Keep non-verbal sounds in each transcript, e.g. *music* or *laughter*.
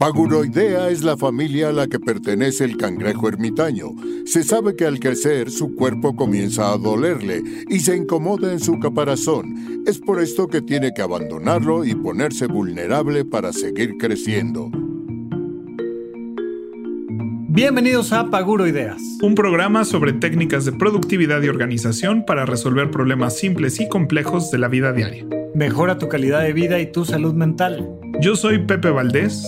Paguroidea es la familia a la que pertenece el cangrejo ermitaño. Se sabe que al crecer su cuerpo comienza a dolerle y se incomoda en su caparazón. Es por esto que tiene que abandonarlo y ponerse vulnerable para seguir creciendo. Bienvenidos a Paguro Ideas, un programa sobre técnicas de productividad y organización para resolver problemas simples y complejos de la vida diaria. Mejora tu calidad de vida y tu salud mental. Yo soy Pepe Valdés.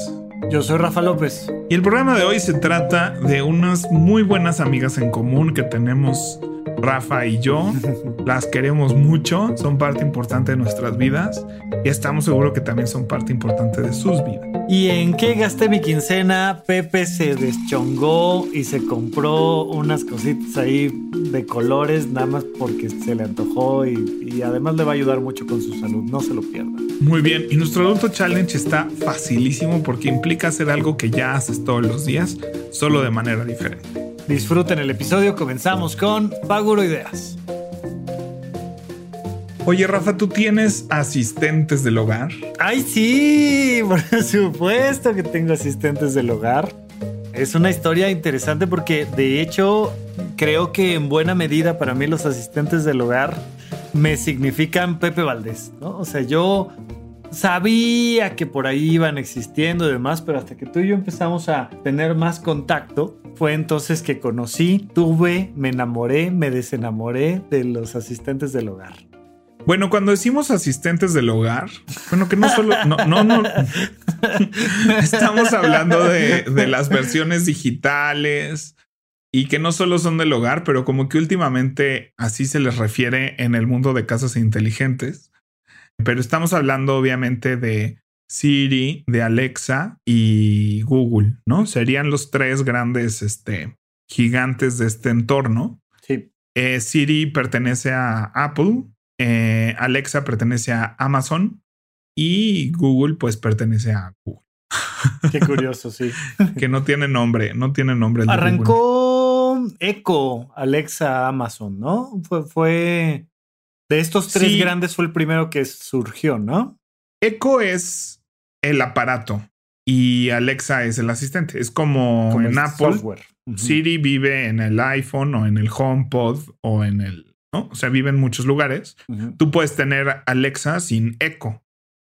Yo soy Rafa López. Y el programa de hoy se trata de unas muy buenas amigas en común que tenemos Rafa y yo. *laughs* Las queremos mucho, son parte importante de nuestras vidas y estamos seguros que también son parte importante de sus vidas. ¿Y en qué gasté mi quincena? Pepe se deschongó y se compró unas cositas ahí de colores, nada más porque se le antojó y, y además le va a ayudar mucho con su salud. No se lo pierda. Muy bien, y nuestro adulto challenge está facilísimo porque implica hacer algo que ya haces todos los días, solo de manera diferente. Disfruten el episodio, comenzamos con Ideas. Oye, Rafa, ¿tú tienes asistentes del hogar? ¡Ay, sí! *laughs* Por supuesto que tengo asistentes del hogar. Es una historia interesante porque, de hecho, creo que en buena medida para mí los asistentes del hogar me significan Pepe Valdés, ¿no? O sea, yo sabía que por ahí iban existiendo y demás, pero hasta que tú y yo empezamos a tener más contacto, fue entonces que conocí, tuve, me enamoré, me desenamoré de los asistentes del hogar. Bueno, cuando decimos asistentes del hogar, bueno, que no solo, no, no, no, *laughs* estamos hablando de, de las versiones digitales y que no solo son del hogar, pero como que últimamente así se les refiere en el mundo de casas inteligentes. Pero estamos hablando obviamente de Siri, de Alexa y Google, ¿no? Serían los tres grandes este, gigantes de este entorno. Sí. Eh, Siri pertenece a Apple, eh, Alexa pertenece a Amazon y Google pues pertenece a Google. Qué curioso, sí. *laughs* que no tiene nombre, no tiene nombre. El Arrancó Echo, Alexa, Amazon, ¿no? Fue, fue de estos tres sí. grandes fue el primero que surgió, ¿no? Echo es el aparato y Alexa es el asistente. Es como, como en Apple. Software. Uh -huh. Siri vive en el iPhone o en el HomePod o en el ¿no? O sea, vive en muchos lugares. Uh -huh. Tú puedes tener Alexa sin eco,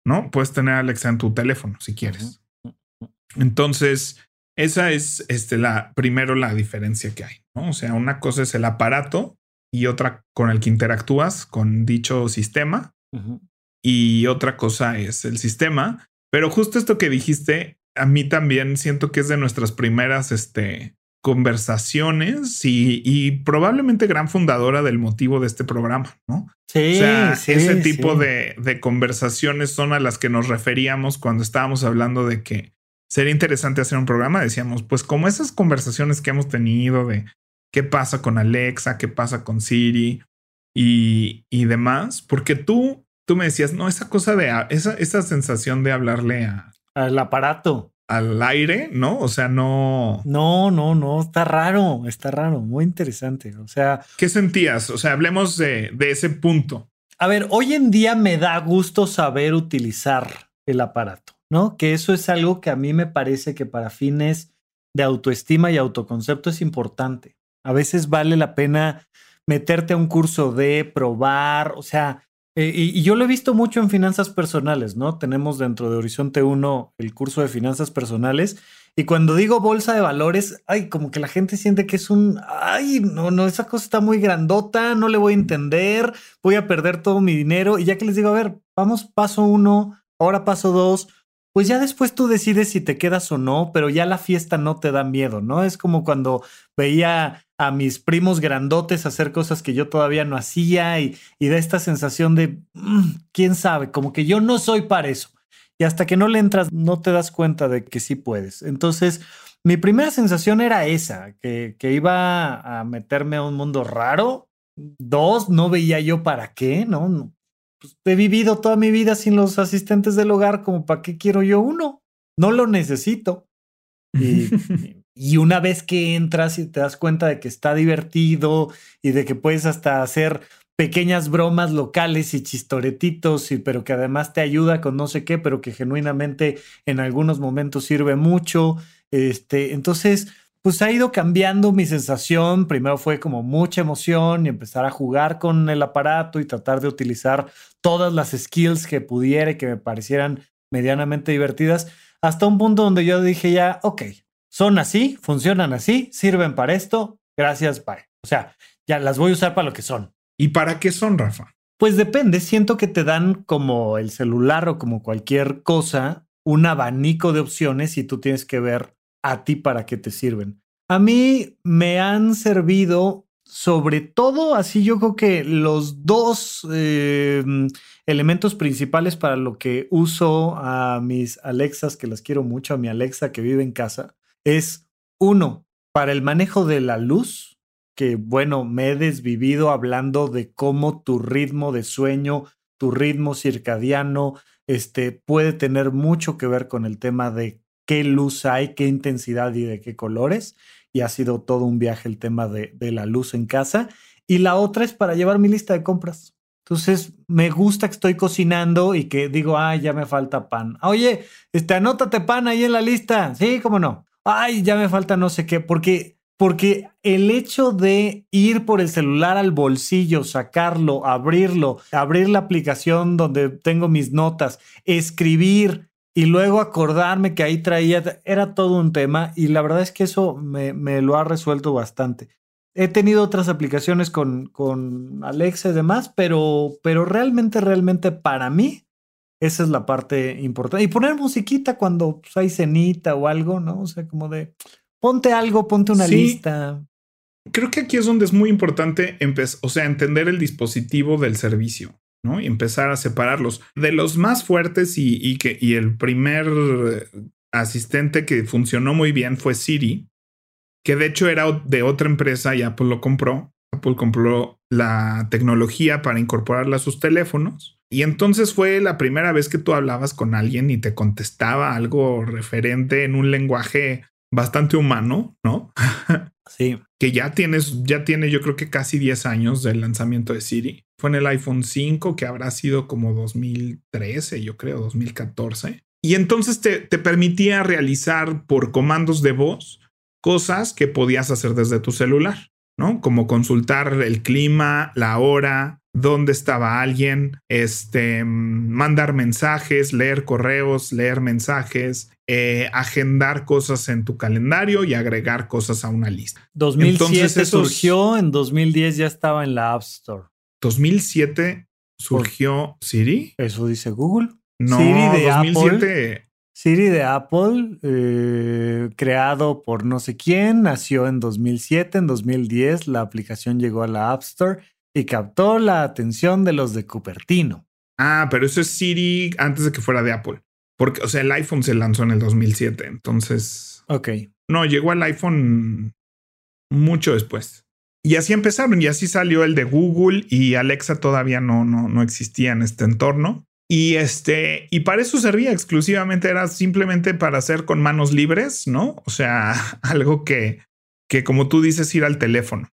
¿no? Puedes tener Alexa en tu teléfono si quieres. Uh -huh. Entonces, esa es este, la, primero la diferencia que hay, ¿no? O sea, una cosa es el aparato y otra con el que interactúas con dicho sistema uh -huh. y otra cosa es el sistema. Pero justo esto que dijiste, a mí también siento que es de nuestras primeras, este, conversaciones y, y, probablemente gran fundadora del motivo de este programa, ¿no? Sí, o sea, sí, ese tipo sí. de, de, conversaciones son a las que nos referíamos cuando estábamos hablando de que sería interesante hacer un programa. Decíamos, pues como esas conversaciones que hemos tenido de qué pasa con Alexa, qué pasa con Siri y, y demás, porque tú, tú me decías, no, esa cosa de esa, esa sensación de hablarle a... Al aparato al aire, ¿no? O sea, no. No, no, no, está raro, está raro, muy interesante. O sea. ¿Qué sentías? O sea, hablemos de, de ese punto. A ver, hoy en día me da gusto saber utilizar el aparato, ¿no? Que eso es algo que a mí me parece que para fines de autoestima y autoconcepto es importante. A veces vale la pena meterte a un curso de probar, o sea, eh, y, y, yo lo he visto mucho en finanzas personales, ¿no? Tenemos dentro de Horizonte 1 el curso de finanzas personales. Y cuando digo bolsa de valores, ay, como que la gente siente que es un, ay, no, no, esa cosa está muy grandota, no le voy a entender, voy a perder todo mi dinero. Y ya que les digo, a ver, vamos paso uno, ahora paso dos, pues ya después tú decides si te quedas o no, pero ya la fiesta no te da miedo, ¿no? Es como cuando veía a mis primos grandotes hacer cosas que yo todavía no hacía y, y da esta sensación de, mmm, quién sabe, como que yo no soy para eso. Y hasta que no le entras, no te das cuenta de que sí puedes. Entonces, mi primera sensación era esa, que, que iba a meterme a un mundo raro. Dos, no veía yo para qué, no pues he vivido toda mi vida sin los asistentes del hogar, como para qué quiero yo uno. No lo necesito. Y, *laughs* y, una vez que entras y te das cuenta de que está divertido y de que puedes hasta hacer pequeñas bromas locales y chistoretitos, y, pero que además te ayuda con no sé qué, pero que genuinamente en algunos momentos sirve mucho. Este, entonces, pues ha ido cambiando mi sensación. Primero fue como mucha emoción y empezar a jugar con el aparato y tratar de utilizar todas las skills que pudiera y que me parecieran medianamente divertidas, hasta un punto donde yo dije ya, ok, son así, funcionan así, sirven para esto, gracias, bye. O sea, ya las voy a usar para lo que son. ¿Y para qué son, Rafa? Pues depende, siento que te dan como el celular o como cualquier cosa, un abanico de opciones y tú tienes que ver a ti para qué te sirven. A mí me han servido sobre todo, así yo creo que los dos eh, elementos principales para lo que uso a mis Alexas, que las quiero mucho, a mi Alexa que vive en casa, es uno, para el manejo de la luz, que bueno, me he desvivido hablando de cómo tu ritmo de sueño, tu ritmo circadiano, este, puede tener mucho que ver con el tema de qué luz hay, qué intensidad y de qué colores. Y ha sido todo un viaje el tema de, la luz en casa. Y la otra es para llevar mi lista de compras. Entonces, me gusta que estoy cocinando y que digo, ay, ya me falta pan. Oye, este, anótate pan ahí en la lista. Sí, cómo no. Ay, ya me falta no sé qué, porque, porque el hecho de ir por el celular al bolsillo, sacarlo, abrirlo, abrir la aplicación donde tengo mis notas, escribir y luego acordarme que ahí traía, era todo un tema y la verdad es que eso me, me lo ha resuelto bastante. He tenido otras aplicaciones con, con Alexa y demás, pero, pero realmente, realmente para mí, esa es la parte importante. Y poner musiquita cuando pues, hay cenita o algo, ¿no? O sea, como de ponte algo, ponte una lista. Creo que aquí es donde es muy importante o sea, entender el dispositivo del servicio, ¿no? Y empezar a separarlos. De los más fuertes y, y que, y el primer asistente que funcionó muy bien fue Siri que de hecho era de otra empresa y Apple lo compró. Apple compró la tecnología para incorporarla a sus teléfonos. Y entonces fue la primera vez que tú hablabas con alguien y te contestaba algo referente en un lenguaje bastante humano, ¿no? *laughs* Sí. que ya tienes, ya tiene yo creo que casi 10 años del lanzamiento de Siri. Fue en el iPhone 5, que habrá sido como 2013, yo creo, 2014. Y entonces te, te permitía realizar por comandos de voz cosas que podías hacer desde tu celular, ¿no? Como consultar el clima, la hora, dónde estaba alguien, este, mandar mensajes, leer correos, leer mensajes, eh, agendar cosas en tu calendario y agregar cosas a una lista. 2007 surgió, en 2010 ya estaba en la App Store. 2007 surgió Siri. Eso dice Google. No, Siri de 2007. Siri de Apple, eh, creado por no sé quién, nació en 2007, en 2010 la aplicación llegó a la App Store y captó la atención de los de Cupertino. Ah, pero eso es Siri antes de que fuera de Apple. Porque, o sea, el iPhone se lanzó en el 2007, entonces... Ok. No, llegó al iPhone mucho después. Y así empezaron, y así salió el de Google y Alexa todavía no, no, no existía en este entorno. Y este, y para eso servía exclusivamente, era simplemente para hacer con manos libres, ¿no? O sea, *laughs* algo que, que como tú dices, ir al teléfono.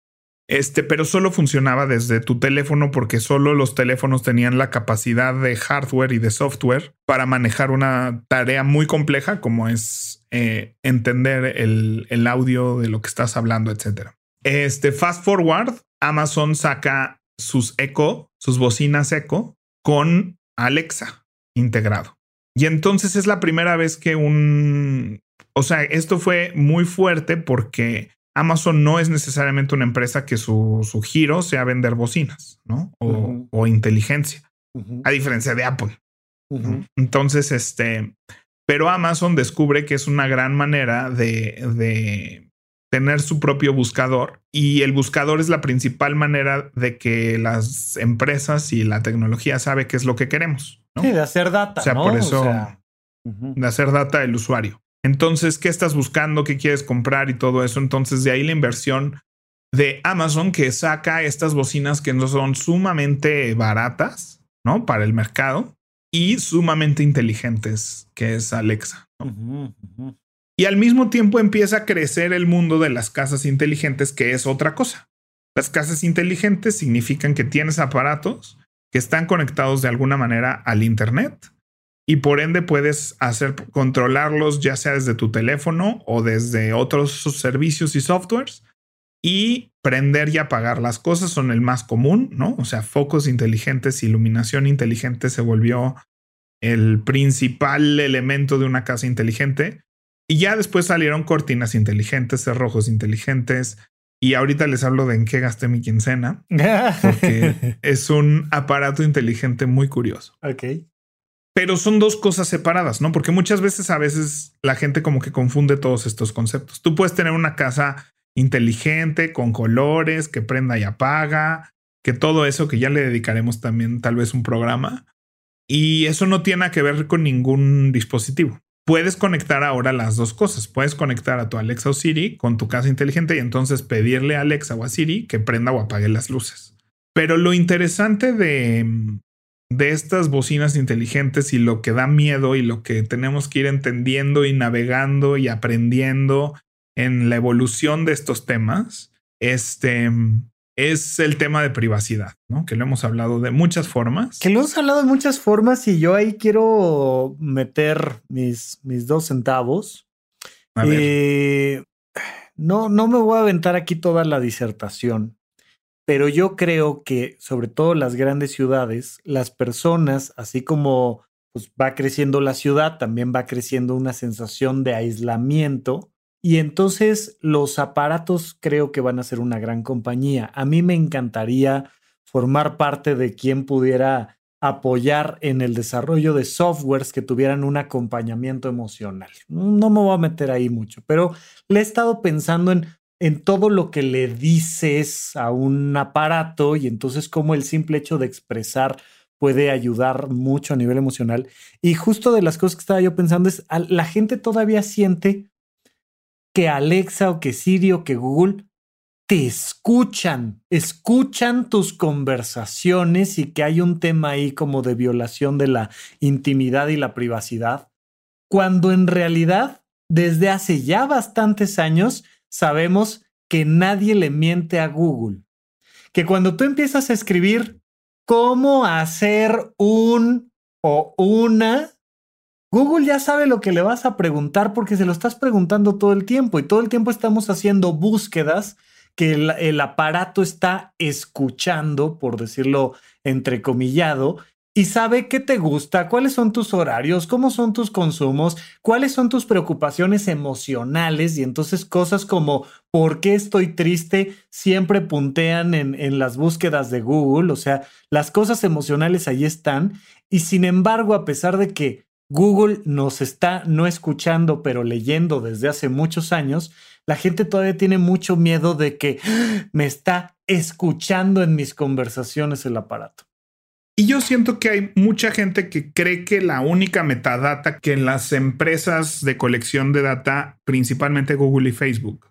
Este, pero solo funcionaba desde tu teléfono porque solo los teléfonos tenían la capacidad de hardware y de software para manejar una tarea muy compleja como es eh, entender el, el, audio de lo que estás hablando, etcétera. Este, fast forward, Amazon saca sus Echo, sus bocinas Echo con Alexa integrado. Y entonces es la primera vez que un, o sea, esto fue muy fuerte porque Amazon no es necesariamente una empresa que su, su giro sea vender bocinas, ¿no? O, inteligencia, a diferencia de Apple. Entonces, este, pero Amazon descubre que es una gran manera de, de tener su propio buscador y el buscador es la principal manera de que las empresas y la tecnología sabe qué es lo que queremos. Sí, de hacer data. O sea, por eso de hacer data del usuario. Entonces, ¿qué estás buscando? ¿Qué quieres comprar y todo eso? Entonces, de ahí la inversión de Amazon que saca estas bocinas que no son sumamente baratas, ¿no? Para el mercado y sumamente inteligentes, que es Alexa. Y al mismo tiempo empieza a crecer el mundo de las casas inteligentes, que es otra cosa. Las casas inteligentes significan que tienes aparatos que están conectados de alguna manera al Internet y por ende puedes hacer controlarlos ya sea desde tu teléfono o desde otros servicios y softwares y prender y apagar las cosas son el más común, ¿no? O sea, focos inteligentes, iluminación inteligente se volvió el principal elemento de una casa inteligente. Y ya después salieron cortinas inteligentes, cerrojos inteligentes. Y ahorita les hablo de en qué gasté mi quincena, porque *laughs* es un aparato inteligente muy curioso. Ok. Pero son dos cosas separadas, ¿no? Porque muchas veces a veces la gente como que confunde todos estos conceptos. Tú puedes tener una casa inteligente, con colores, que prenda y apaga, que todo eso que ya le dedicaremos también tal vez un programa. Y eso no tiene que ver con ningún dispositivo. Puedes conectar ahora las dos cosas. Puedes conectar a tu Alexa o Siri con tu casa inteligente y entonces pedirle a Alexa o a Siri que prenda o apague las luces. Pero lo interesante de, de estas bocinas inteligentes y lo que da miedo y lo que tenemos que ir entendiendo y navegando y aprendiendo en la evolución de estos temas, este es el tema de privacidad, ¿no? Que lo hemos hablado de muchas formas. Que lo hemos hablado de muchas formas y yo ahí quiero meter mis, mis dos centavos. Eh, no, no me voy a aventar aquí toda la disertación, pero yo creo que sobre todo las grandes ciudades, las personas, así como pues, va creciendo la ciudad, también va creciendo una sensación de aislamiento y entonces los aparatos creo que van a ser una gran compañía. A mí me encantaría formar parte de quien pudiera apoyar en el desarrollo de softwares que tuvieran un acompañamiento emocional. No me voy a meter ahí mucho, pero le he estado pensando en, en todo lo que le dices a un aparato y entonces cómo el simple hecho de expresar puede ayudar mucho a nivel emocional. Y justo de las cosas que estaba yo pensando es, la gente todavía siente que Alexa o que Siri o que Google te escuchan, escuchan tus conversaciones y que hay un tema ahí como de violación de la intimidad y la privacidad, cuando en realidad desde hace ya bastantes años sabemos que nadie le miente a Google. Que cuando tú empiezas a escribir cómo hacer un o una Google ya sabe lo que le vas a preguntar porque se lo estás preguntando todo el tiempo y todo el tiempo estamos haciendo búsquedas que el, aparato está escuchando, por decirlo entrecomillado, y sabe qué te gusta, cuáles son tus horarios, cómo son tus consumos, cuáles son tus preocupaciones emocionales y entonces cosas como por qué estoy triste siempre puntean en, las búsquedas de Google, o sea, las cosas emocionales ahí están y sin embargo, a pesar de que Google nos está no escuchando, pero leyendo desde hace muchos años, la gente todavía tiene mucho miedo de que ¡Ah! me está escuchando en mis conversaciones el aparato. Y yo siento que hay mucha gente que cree que la única metadata que en las empresas de colección de data, principalmente Google y Facebook,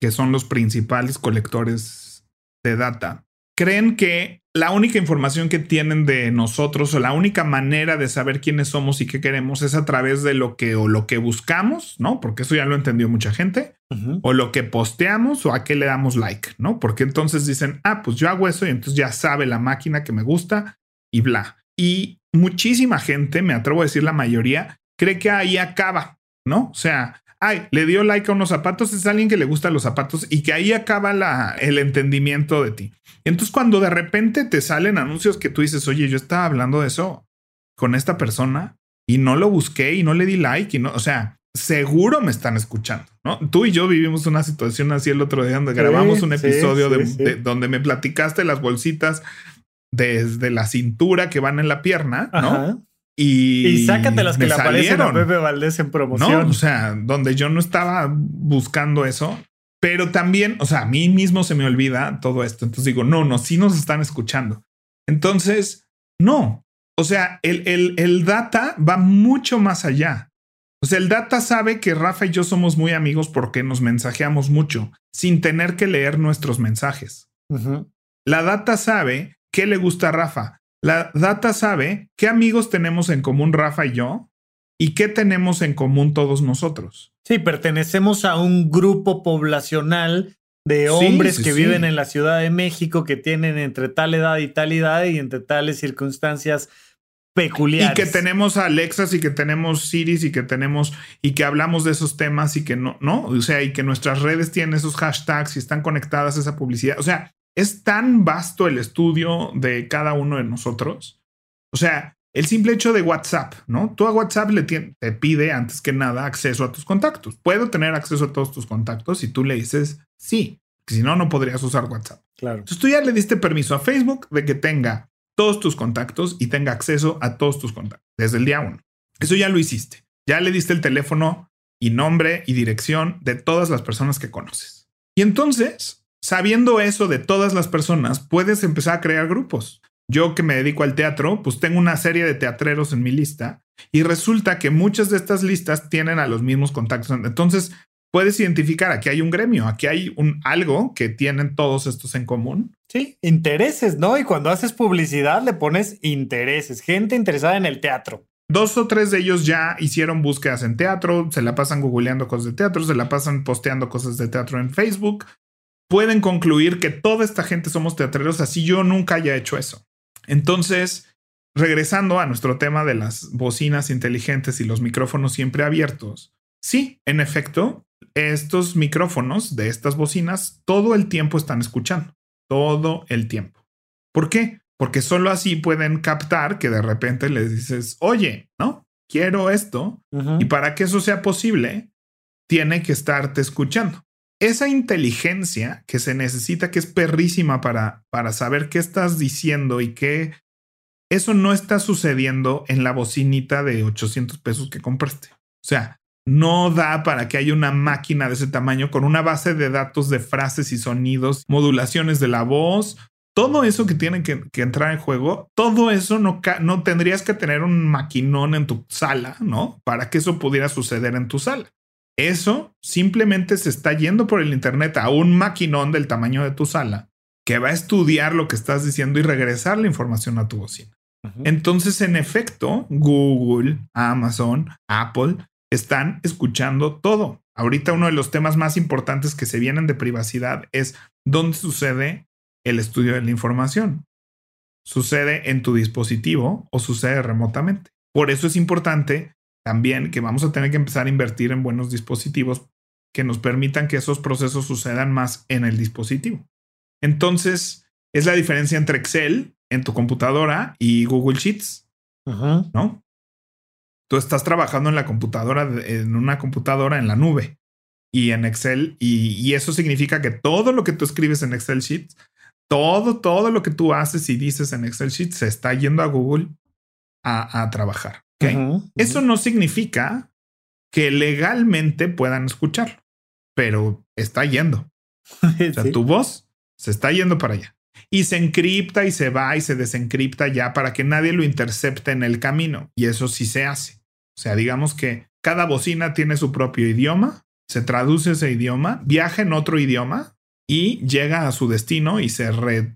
que son los principales colectores de data, creen que la única información que tienen de nosotros o la única manera de saber quiénes somos y qué queremos es a través de lo que o lo que buscamos, ¿no? Porque eso ya lo entendió mucha gente, o lo que posteamos o a qué le damos like, ¿no? Porque entonces dicen, ah, pues yo hago eso y entonces ya sabe la máquina que me gusta y bla. Y muchísima gente, me atrevo a decir la mayoría, cree que ahí acaba, ¿no? O sea, ay, le dio like a unos zapatos, es alguien que le gustan los zapatos y que ahí acaba la, el entendimiento de ti. Entonces, cuando de repente te salen anuncios que tú dices, oye, yo estaba hablando de eso con esta persona y no lo busqué y no le di like y no, o sea, seguro me están escuchando, ¿no? Tú y yo vivimos una situación así el otro día donde grabamos un episodio de, donde me platicaste las bolsitas desde la cintura que van en la pierna, ¿no? Y, y sácate las que le aparecen a Pepe Valdés en promoción. No, o sea, donde yo no estaba buscando eso, pero también, o sea, a mí mismo se me olvida todo esto. Entonces digo, no, no, sí nos están escuchando. Entonces, no. O sea, el, el, el data va mucho más allá. O sea, el data sabe que Rafa y yo somos muy amigos porque nos mensajeamos mucho, sin tener que leer nuestros mensajes. La data sabe qué le gusta a Rafa. La data sabe qué amigos tenemos en común Rafa y yo ¿Y qué tenemos en común todos nosotros? Sí, pertenecemos a un grupo poblacional de hombres que viven en la Ciudad de México que tienen entre tal edad y tal edad y entre tales circunstancias peculiares. Y que tenemos a Alexas y que tenemos Siris y que tenemos y que hablamos de esos temas y que no, no, o sea, y que nuestras redes tienen esos hashtags y están conectadas a esa publicidad. O sea, es tan vasto el estudio de cada uno de nosotros. O sea, el simple hecho de WhatsApp, ¿no? Tú a WhatsApp le te pide antes que nada acceso a tus contactos. Puedo tener acceso a todos tus contactos si tú le dices sí, si no, no podrías usar WhatsApp. Claro. Entonces tú ya le diste permiso a Facebook de que tenga todos tus contactos y tenga acceso a todos tus contactos desde el día uno. Eso ya lo hiciste. Ya le diste el teléfono y nombre y dirección de todas las personas que conoces. Y entonces, sabiendo eso de todas las personas, puedes empezar a crear grupos. Yo que me dedico al teatro, pues tengo una serie de teatreros en mi lista y resulta que muchas de estas listas tienen a los mismos contactos. Entonces, puedes identificar, aquí hay un gremio, aquí hay un algo que tienen todos estos en común. Sí, intereses, ¿no? Y cuando haces publicidad le pones intereses, gente interesada en el teatro. Dos o tres de ellos ya hicieron búsquedas en teatro, se la pasan googleando cosas de teatro, se la pasan posteando cosas de teatro en Facebook. Pueden concluir que toda esta gente somos teatreros, así yo nunca haya hecho eso. Entonces, regresando a nuestro tema de las bocinas inteligentes y los micrófonos siempre abiertos, sí, en efecto, estos micrófonos de estas bocinas todo el tiempo están escuchando, todo el tiempo. ¿Por qué? Porque solo así pueden captar que de repente les dices, oye, ¿no? Quiero esto. Y para que eso sea posible, tiene que estarte escuchando esa inteligencia que se necesita, que es perrísima para, para saber qué estás diciendo y que eso no está sucediendo en la bocinita de 800 pesos que compraste. O sea, no da para que haya una máquina de ese tamaño con una base de datos de frases y sonidos, modulaciones de la voz, todo eso que tiene que, entrar en juego, todo eso no, no tendrías que tener un maquinón en tu sala, ¿no? Para que eso pudiera suceder en tu sala. Eso simplemente se está yendo por el Internet a un maquinón del tamaño de tu sala que va a estudiar lo que estás diciendo y regresar la información a tu bocina. Entonces, en efecto, Google, Amazon, Apple están escuchando todo. Ahorita uno de los temas más importantes que se vienen de privacidad es dónde sucede el estudio de la información. ¿Sucede en tu dispositivo o sucede remotamente? Por eso es importante también que vamos a tener que empezar a invertir en buenos dispositivos que nos permitan que esos procesos sucedan más en el dispositivo. Entonces, es la diferencia entre Excel en tu computadora y Google Sheets, ¿no? Tú estás trabajando en la computadora, en una computadora en la nube y en Excel, y, y eso significa que todo lo que tú escribes en Excel Sheets, todo, todo lo que tú haces y dices en Excel Sheets se está yendo a Google a, a trabajar. Eso no significa que legalmente puedan escucharlo, pero está yendo. *laughs* O sea, tu voz se está yendo para allá. Y se encripta y se va y se desencripta ya para que nadie lo intercepte en el camino. Y eso sí se hace. O sea, digamos que cada bocina tiene su propio idioma, se traduce ese idioma, viaja en otro idioma y llega a su destino y se red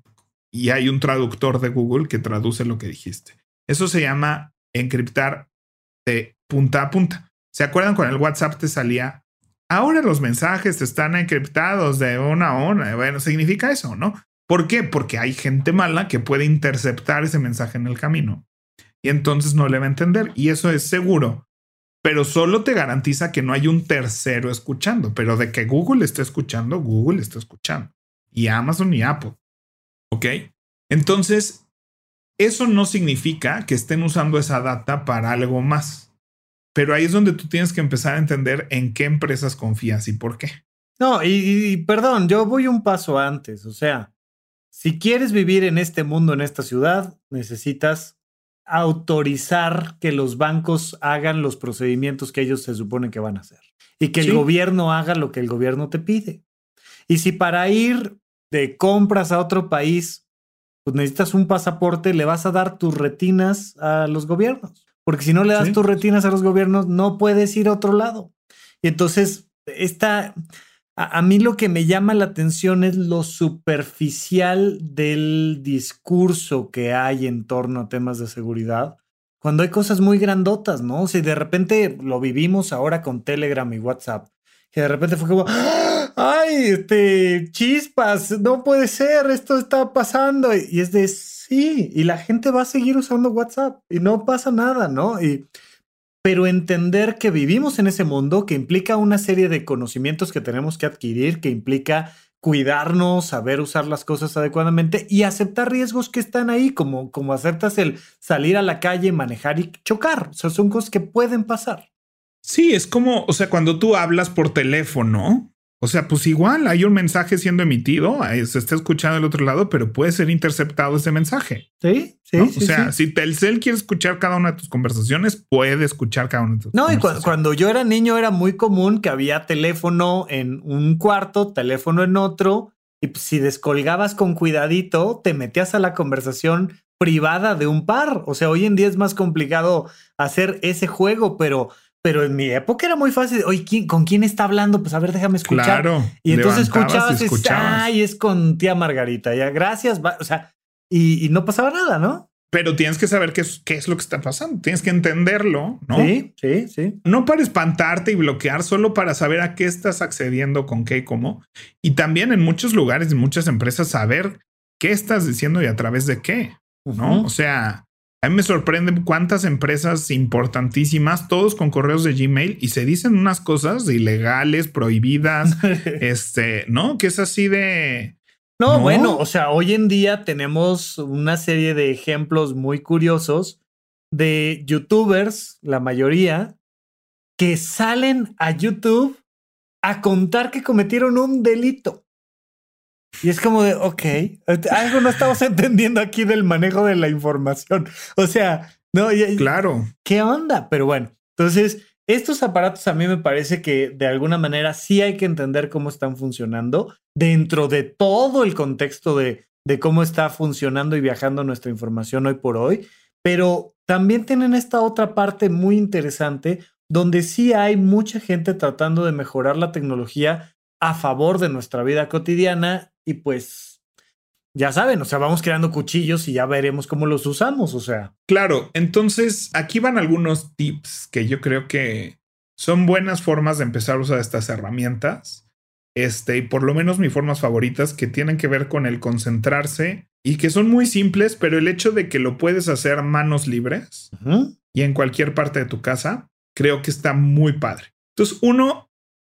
y hay un traductor de Google que traduce lo que dijiste. Eso se llama encriptar de punta a punta. ¿Se acuerdan cuando el WhatsApp te salía? Ahora los mensajes están encriptados de una a una. Bueno, significa eso, ¿no? ¿Por qué? Porque hay gente mala que puede interceptar ese mensaje en el camino y entonces no le va a entender. Y eso es seguro, pero solo te garantiza que no hay un tercero escuchando. Pero de que Google esté escuchando, Google está escuchando. Y Amazon y Apple. ¿Ok? Entonces, eso no significa que estén usando esa data para algo más. Pero ahí es donde tú tienes que empezar a entender en qué empresas confías y por qué. No, y, perdón, yo voy un paso antes. O sea, si quieres vivir en este mundo, en esta ciudad, necesitas autorizar que los bancos hagan los procedimientos que ellos se suponen que van a hacer y que el gobierno haga lo que el gobierno te pide. Y si para ir de compras a otro país pues necesitas un pasaporte, le vas a dar tus retinas a los gobiernos. Porque si no le das tus retinas a los gobiernos, no puedes ir a otro lado. Y entonces, esta, a, mí lo que me llama la atención es lo superficial del discurso que hay en torno a temas de seguridad. Cuando hay cosas muy grandotas, ¿no? Si de repente lo vivimos ahora con Telegram y WhatsApp, que de repente fue como, ¡Ah! Ay, este, chispas, no puede ser, esto está pasando. Y es de sí, y la gente va a seguir usando WhatsApp y no pasa nada, ¿no? Y, pero entender que vivimos en ese mundo que implica una serie de conocimientos que tenemos que adquirir, que implica cuidarnos, saber usar las cosas adecuadamente y aceptar riesgos que están ahí, como, como aceptas el salir a la calle, manejar y chocar. O sea, son cosas que pueden pasar. Sí, es como, o sea, cuando tú hablas por teléfono, o sea, pues igual hay un mensaje siendo emitido, se está escuchando del otro lado, pero puede ser interceptado ese mensaje. Sí, sí. o sea, si Telcel quiere escuchar cada una de tus conversaciones, puede escuchar cada una de tus No, y cuando yo era niño era muy común que había teléfono en un cuarto, teléfono en otro, y pues, si descolgabas con cuidadito, te metías a la conversación privada de un par. O sea, hoy en día es más complicado hacer ese juego, pero pero en mi época era muy fácil. Oye, ¿con quién está hablando? Pues a ver, déjame escuchar. Claro, y entonces escuchabas, y escuchabas. ay, es con tía Margarita. Ya, gracias. O sea, y, no pasaba nada, ¿no? Pero tienes que saber qué es, qué es lo que está pasando. Tienes que entenderlo, ¿no? Sí, sí, sí. No para espantarte y bloquear, solo para saber a qué estás accediendo, con qué y cómo. Y también en muchos lugares, en muchas empresas, saber qué estás diciendo y a través de qué, ¿no? O sea, a mí me sorprende cuántas empresas importantísimas, todos con correos de Gmail y se dicen unas cosas ilegales, prohibidas, *laughs* este, ¿no? Que es así de... No, bueno, o sea, hoy en día tenemos una serie de ejemplos muy curiosos de youtubers, la mayoría, que salen a YouTube a contar que cometieron un delito. Y es como de, ok, algo no estamos *laughs* entendiendo aquí del manejo de la información. O sea, no, claro. ¿Qué onda? Pero bueno, entonces, estos aparatos a mí me parece que de alguna manera sí hay que entender cómo están funcionando dentro de todo el contexto de, de cómo está funcionando y viajando nuestra información hoy por hoy. Pero también tienen esta otra parte muy interesante donde sí hay mucha gente tratando de mejorar la tecnología a favor de nuestra vida cotidiana y pues ya saben, o sea, vamos creando cuchillos y ya veremos cómo los usamos, o sea. Claro, entonces aquí van algunos tips que yo creo que son buenas formas de empezar a usar estas herramientas. Este, y por lo menos mis formas favoritas que tienen que ver con el concentrarse y que son muy simples, pero el hecho de que lo puedes hacer manos libres y en cualquier parte de tu casa, creo que está muy padre. Entonces, uno,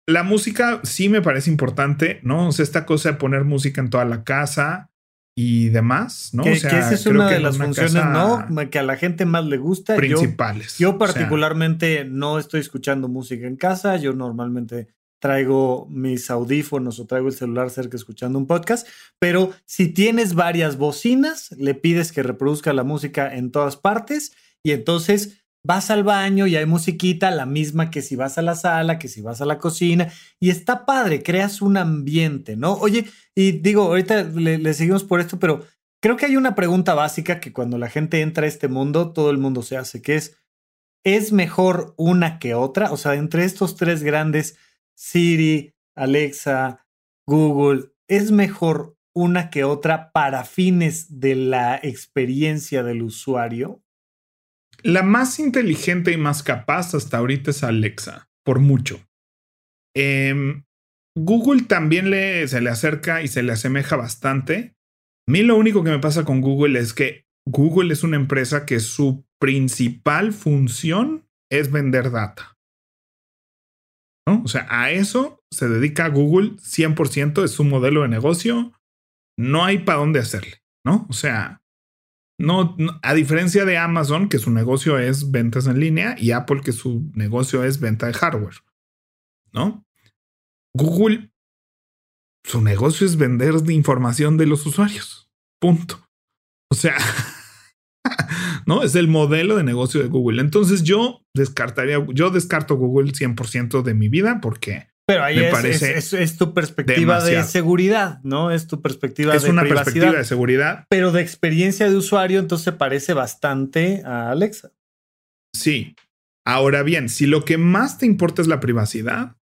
la música sí me parece importante, ¿no? O sea, esta cosa de poner música en toda la casa y demás, ¿no? Que, o sea, que esa es una de las funciones, ¿no? Que a la gente más le gusta. Principales. Yo, particularmente no estoy escuchando música en casa. Yo normalmente traigo mis audífonos o traigo el celular cerca escuchando un podcast. Pero si tienes varias bocinas, le pides que reproduzca la música en todas partes y entonces vas al baño y hay musiquita, la misma que si vas a la sala, que si vas a la cocina, y está padre, creas un ambiente, ¿no? Oye, y digo, ahorita le, seguimos por esto, pero creo que hay una pregunta básica que cuando la gente entra a este mundo, todo el mundo se hace, que es, ¿es mejor una que otra? O sea, entre estos tres grandes, Siri, Alexa, Google, ¿es mejor una que otra para fines de la experiencia del usuario? La más inteligente y más capaz hasta ahorita es Alexa, por mucho. Em, Google también se le acerca y se le asemeja bastante. A mí lo único que me pasa con Google es que Google es una empresa que su principal función es vender data. ¿No? O sea, a eso se dedica Google 100%, es su modelo de negocio. No hay para dónde hacerle, ¿no? O sea, no, a diferencia de Amazon, que su negocio es ventas en línea, y Apple, que su negocio es venta de hardware. ¿No? Google, su negocio es vender información de los usuarios. Punto. O sea, *laughs* ¿no? Es el modelo de negocio de Google. Entonces yo descartaría, yo descarto Google 100% de mi vida porque pero ahí es, es, tu perspectiva de seguridad, ¿no? Es tu perspectiva de Es una perspectiva de seguridad. Pero de experiencia de usuario, entonces parece bastante a Alexa. Sí. Ahora bien, si lo que más te importa es la privacidad,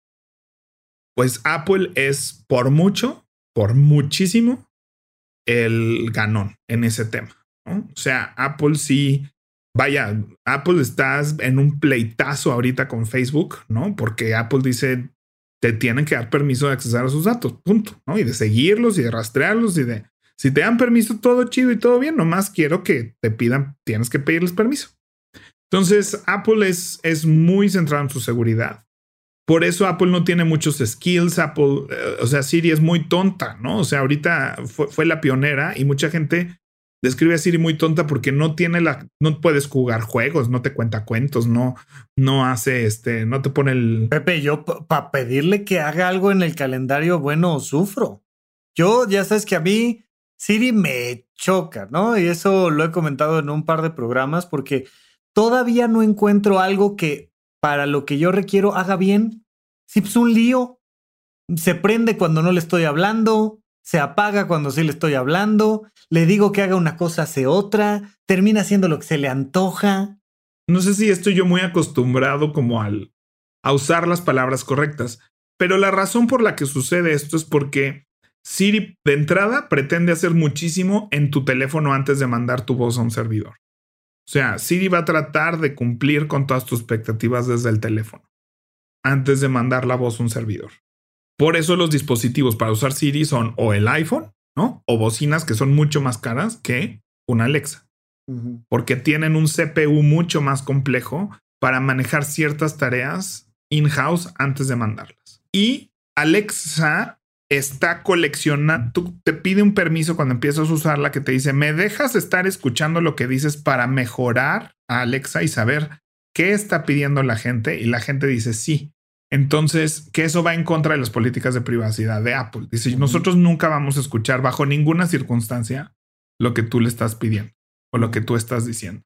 pues Apple es por mucho, por muchísimo, el ganón en ese tema. O sea, Apple sí vaya, Apple está en un pleitazo ahorita con Facebook, ¿no? Porque Apple dice, te tienen que dar permiso de acceder a sus datos, punto, ¿no? Y de seguirlos y de rastrearlos y de, si te dan permiso, todo chido y todo bien, nomás quiero que te pidan, tienes que pedirles permiso. Entonces, Apple es, es muy centrado en su seguridad. Por eso Apple no tiene muchos skills. Apple, eh, o sea, Siri es muy tonta, ¿no? O sea, ahorita fue, fue, la pionera y mucha gente describe a Siri muy tonta porque no tiene la, no puedes jugar juegos, no te cuenta cuentos, no, no hace este, no te pone el. Pepe, yo para pedirle que haga algo en el calendario, bueno, sufro. Yo ya sabes que a mí Siri me choca, ¿no? Y eso lo he comentado en un par de programas porque todavía no encuentro algo que para lo que yo requiero haga bien. Si es un lío, se prende cuando no le estoy hablando, se apaga cuando sí le estoy hablando, le digo que haga una cosa, hace otra, termina haciendo lo que se le antoja. No sé si estoy yo muy acostumbrado como al a usar las palabras correctas, pero la razón por la que sucede esto es porque Siri de entrada pretende hacer muchísimo en tu teléfono antes de mandar tu voz a un servidor. O sea, Siri va a tratar de cumplir con todas tus expectativas desde el teléfono antes de mandar la voz a un servidor. Por eso los dispositivos para usar Siri son o el iPhone, ¿no? O bocinas que son mucho más caras que una Alexa. Porque tienen un CPU mucho más complejo para manejar ciertas tareas in-house antes de mandarlas. Y Alexa está coleccionando, tú te pide un permiso cuando empiezas a usarla que te dice, ¿me dejas estar escuchando lo que dices para mejorar a Alexa y saber qué está pidiendo la gente? Y la gente dice sí. Entonces, que eso va en contra de las políticas de privacidad de Apple. Dice, nosotros nunca vamos a escuchar bajo ninguna circunstancia lo que tú le estás pidiendo o lo que tú estás diciendo.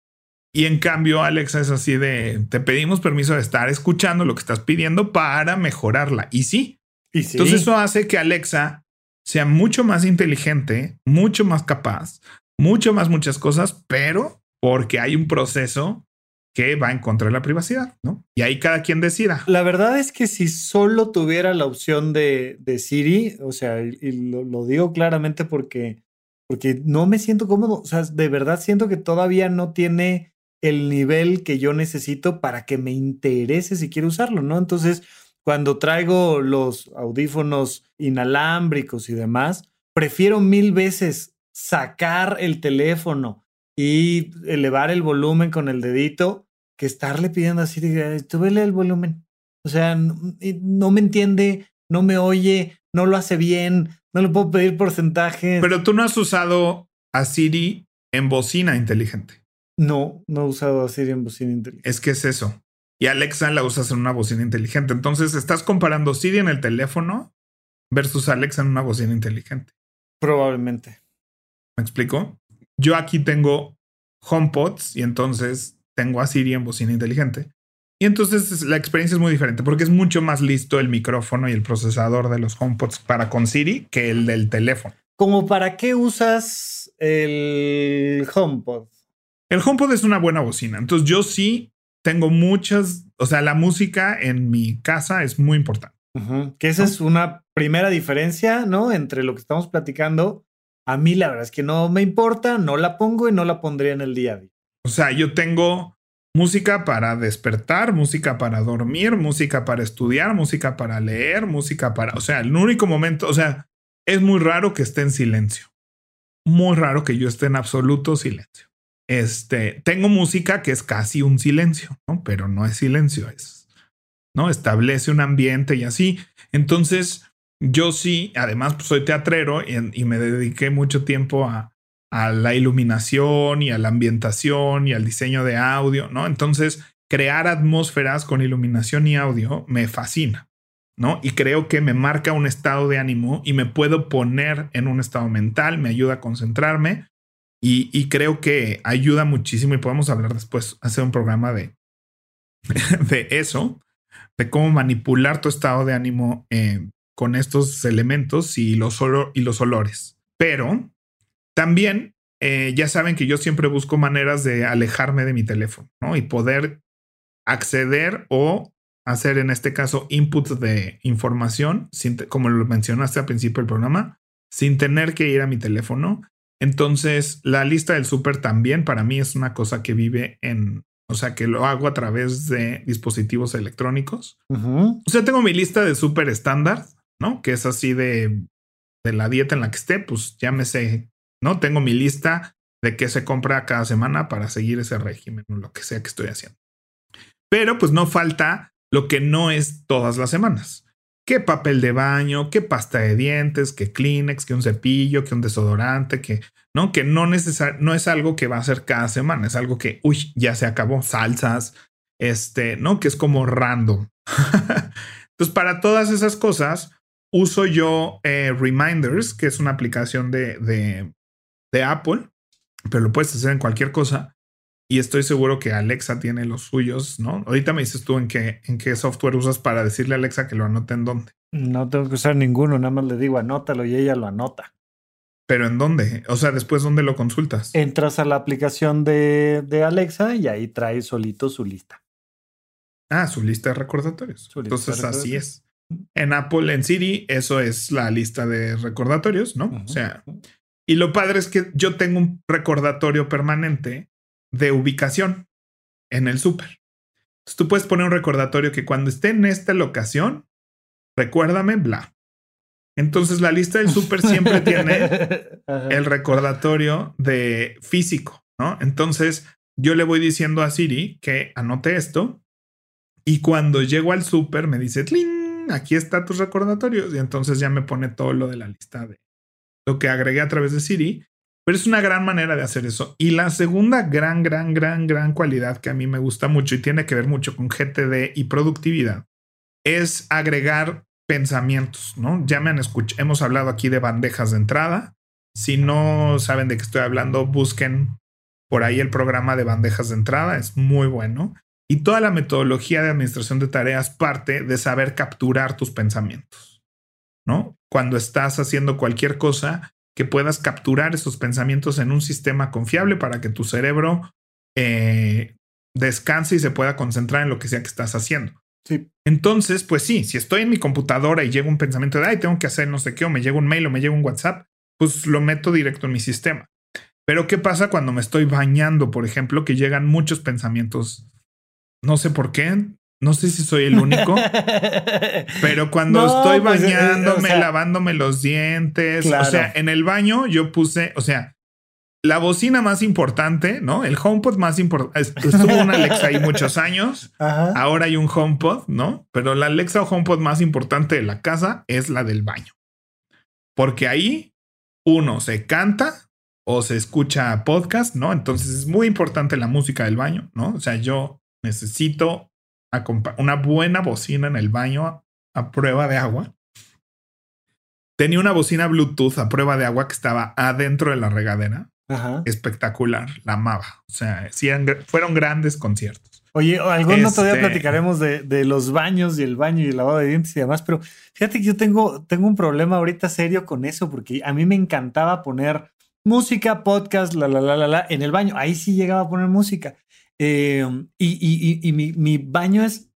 Y en cambio, Alexa es así de, te pedimos permiso de estar escuchando lo que estás pidiendo para mejorarla. Y sí, entonces eso hace que Alexa sea mucho más inteligente, mucho más capaz, mucho más muchas cosas, pero porque hay un proceso que va en contra la privacidad, ¿no? Y ahí cada quien decida. La verdad es que si solo tuviera la opción de, de Siri, o sea, y, lo, lo, digo claramente porque, porque no me siento cómodo, o sea, de verdad siento que todavía no tiene el nivel que yo necesito para que me interese si quiero usarlo, ¿no? Entonces, cuando traigo los audífonos inalámbricos y demás, prefiero mil veces sacar el teléfono y elevar el volumen con el dedito que estarle pidiendo así, vele el volumen. O sea, no, me entiende, no me oye, no lo hace bien, no le puedo pedir porcentajes. Pero tú no has usado a Siri en bocina inteligente. No, no he usado a Siri en bocina inteligente. Es que es eso y Alexa la usas en una bocina inteligente. Entonces estás comparando Siri en el teléfono versus Alexa en una bocina inteligente. Probablemente. ¿Me explico? Yo aquí tengo HomePods y entonces tengo a Siri en bocina inteligente. Y entonces la experiencia es muy diferente porque es mucho más listo el micrófono y el procesador de los HomePods para con Siri que el del teléfono. ¿Cómo para qué usas el HomePod? El HomePod es una buena bocina. Entonces yo sí tengo muchas, o sea, la música en mi casa es muy importante. Que esa es una primera diferencia, ¿no? Entre lo que estamos platicando. A mí la verdad es que no me importa, no la pongo y no la pondría en el día a día. O sea, yo tengo música para despertar, música para dormir, música para estudiar, música para leer, música para, o sea, el único momento, o sea, es muy raro que esté en silencio. Muy raro que yo esté en absoluto silencio. Este, tengo música que es casi un silencio, ¿no? Pero no es silencio, es, ¿no? Establece un ambiente y así. Entonces, yo sí, además pues, soy teatrero y, me dediqué mucho tiempo a, la iluminación y a la ambientación y al diseño de audio, ¿no? Entonces, crear atmósferas con iluminación y audio me fascina, ¿no? Y creo que me marca un estado de ánimo y me puedo poner en un estado mental, me ayuda a concentrarme y, creo que ayuda muchísimo y podemos hablar después, hacer un programa de, *laughs* de eso, de cómo manipular tu estado de ánimo eh, con estos elementos y los, y los olores. Pero también eh, ya saben que yo siempre busco maneras de alejarme de mi teléfono ¿no? y poder acceder o hacer en este caso inputs de información, sin, como lo mencionaste al principio del programa, sin tener que ir a mi teléfono entonces, la lista del súper también para mí es una cosa que vive en, o sea que lo hago a través de dispositivos electrónicos. O sea, tengo mi lista de súper estándar, ¿no? Que es así de, de la dieta en la que esté, pues sé, ¿no? Tengo mi lista de qué se compra cada semana para seguir ese régimen o lo que sea que estoy haciendo. Pero pues no falta lo que no es todas las semanas. ¿Qué papel de baño? ¿Qué pasta de dientes? ¿Qué Kleenex? ¿Qué un cepillo? ¿Qué un desodorante? ¿Qué no? Que no, no es algo que va a ser cada semana, es algo que, uy, ya se acabó. Salsas, este, ¿no? Que es como random. *laughs* Entonces, para todas esas cosas, uso yo eh, Reminders, que es una aplicación de, de, de Apple, pero lo puedes hacer en cualquier cosa. Y estoy seguro que Alexa tiene los suyos, ¿no? Ahorita me dices tú en qué, en qué software usas para decirle a Alexa que lo anote en dónde. No tengo que usar ninguno, nada más le digo anótalo y ella lo anota. ¿Pero en dónde? O sea, después, ¿dónde lo consultas? Entras a la aplicación de, de Alexa y ahí trae solito su lista. Ah, su lista de recordatorios. Entonces, así es. En Apple, en Siri, eso es la lista de recordatorios, ¿no? O sea, y lo padre es que yo tengo un recordatorio permanente de ubicación en el súper. Entonces tú puedes poner un recordatorio que cuando esté en esta locación, recuérdame, bla. Entonces la lista del súper siempre tiene *laughs* el recordatorio de físico, ¿no? Entonces yo le voy diciendo a Siri que anote esto y cuando llego al súper me dice, ¡Tling! Aquí está tus recordatorios y entonces ya me pone todo lo de la lista de lo que agregué a través de Siri pero es una gran manera de hacer eso. Y la segunda gran, gran, gran, gran cualidad que a mí me gusta mucho y tiene que ver mucho con GTD y productividad es agregar pensamientos, ¿no? Ya me han escuchado, hemos hablado aquí de bandejas de entrada. Si no saben de qué estoy hablando, busquen por ahí el programa de bandejas de entrada, es muy bueno. Y toda la metodología de administración de tareas parte de saber capturar tus pensamientos, ¿no? Cuando estás haciendo cualquier cosa, que puedas capturar esos pensamientos en un sistema confiable para que tu cerebro eh, descanse y se pueda concentrar en lo que sea que estás haciendo. Sí. Entonces, pues sí, si estoy en mi computadora y llega un pensamiento de, ay, tengo que hacer no sé qué, o me llega un mail o me llega un WhatsApp, pues lo meto directo en mi sistema. Pero ¿qué pasa cuando me estoy bañando, por ejemplo, que llegan muchos pensamientos? No sé por qué, no sé si soy el único, *laughs* pero cuando estoy pues, eh, bañándome, lavándome los dientes, o sea, en el baño yo puse, o sea, la bocina más importante, ¿no? El HomePod más importante. Estuvo una Alexa ahí muchos años. *laughs* Ahora hay un HomePod, ¿no? Pero la Alexa o HomePod más importante de la casa es la del baño. Porque ahí uno se canta o se escucha podcast, ¿no? Entonces es muy importante la música del baño, ¿no? O sea, yo necesito una buena bocina en el baño a prueba de agua. Tenía una bocina Bluetooth a prueba de agua que estaba adentro de la regadera. Espectacular, la amaba. O sea, fueron grandes conciertos. Oye, algún otro día este platicaremos de, de, los baños y el baño y el lavado de dientes y demás, pero fíjate que yo tengo, tengo un problema ahorita serio con eso, porque a mí me encantaba poner música, podcast, la, la, la, la, la, en el baño. Ahí sí llegaba a poner música. Em, y, mi, baño es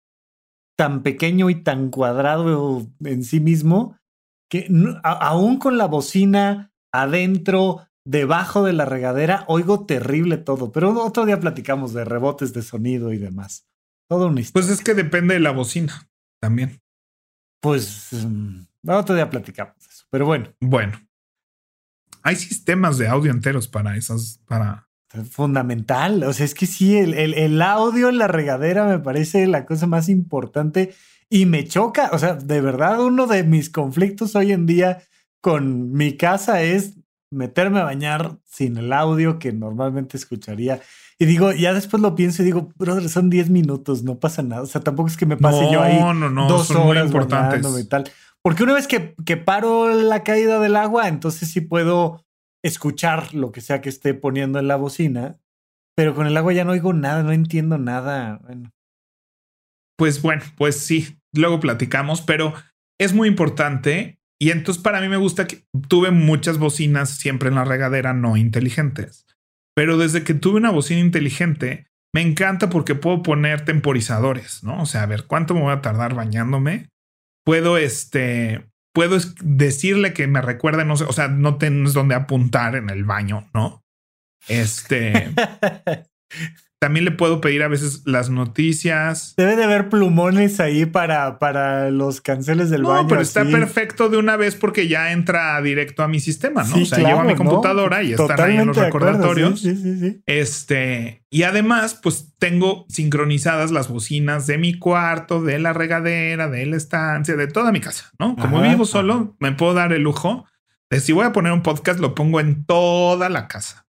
tan pequeño y tan cuadrado en sí mismo que aún con la bocina adentro, debajo de la regadera, oigo terrible todo. Pero otro día platicamos de rebotes de sonido y demás. Todo un Pues es que depende de la bocina también. Pues mm, otro día platicamos eso. Pero bueno. Bueno. Hay sistemas de audio enteros para esas, para fundamental. O sea, es que sí, el, el, audio en la regadera me parece la cosa más importante y me choca. O sea, de verdad, uno de mis conflictos hoy en día con mi casa es meterme a bañar sin el audio que normalmente escucharía. Y digo, ya después lo pienso y digo, brother, son 10 minutos, no pasa nada. O sea, tampoco es que me pase yo ahí no, no, dos horas importantes. y tal. Porque una vez que, que paro la caída del agua, entonces sí puedo escuchar lo que sea que esté poniendo en la bocina, pero con el agua ya no oigo nada, no entiendo nada. Bueno. Pues bueno, pues sí, luego platicamos, pero es muy importante y entonces para mí me gusta que tuve muchas bocinas siempre en la regadera no inteligentes, pero desde que tuve una bocina inteligente, me encanta porque puedo poner temporizadores, ¿no? O sea, a ver, ¿cuánto me voy a tardar bañándome? Puedo, este, puedo decirle que me recuerde, no sé, o sea, no tienes donde apuntar en el baño, ¿no? Este. *laughs* también le puedo pedir a veces las noticias. Debe de haber plumones ahí para, para los canceles del baño. No, pero está perfecto de una vez porque ya entra directo a mi sistema, ¿no? o sea, llevo a mi computadora y están ahí en los recordatorios. Sí, sí, sí, este, y además, pues tengo sincronizadas las bocinas de mi cuarto, de la regadera, de la estancia, de toda mi casa, ¿no? Como vivo solo, me puedo dar el lujo de si voy a poner un podcast, lo pongo en toda la casa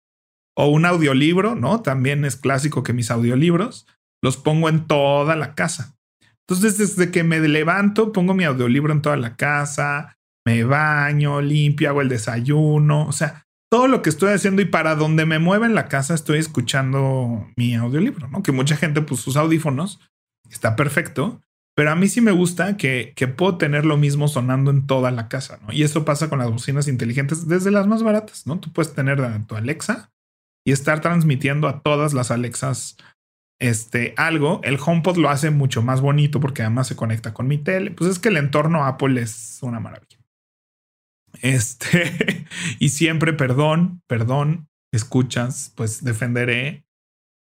o un audiolibro, ¿no? También es clásico que mis audiolibros los pongo en toda la casa. Entonces, desde que me levanto, pongo mi audiolibro en toda la casa, me baño, limpio, hago el desayuno, o sea, todo lo que estoy haciendo y para donde me mueva en la casa estoy escuchando mi audiolibro, ¿no? Que mucha gente, pues sus audífonos, está perfecto, pero a mí sí me gusta que, que puedo tener lo mismo sonando en toda la casa, ¿no? Y eso pasa con las bocinas inteligentes desde las más baratas, ¿no? Tú puedes tener tu Alexa y estar transmitiendo a todas las Alexas este, algo, el HomePod lo hace mucho más bonito porque además se conecta con mi tele. Pues es que el entorno Apple es una maravilla. Este, *laughs* y siempre, perdón, perdón, escuchas, pues defenderé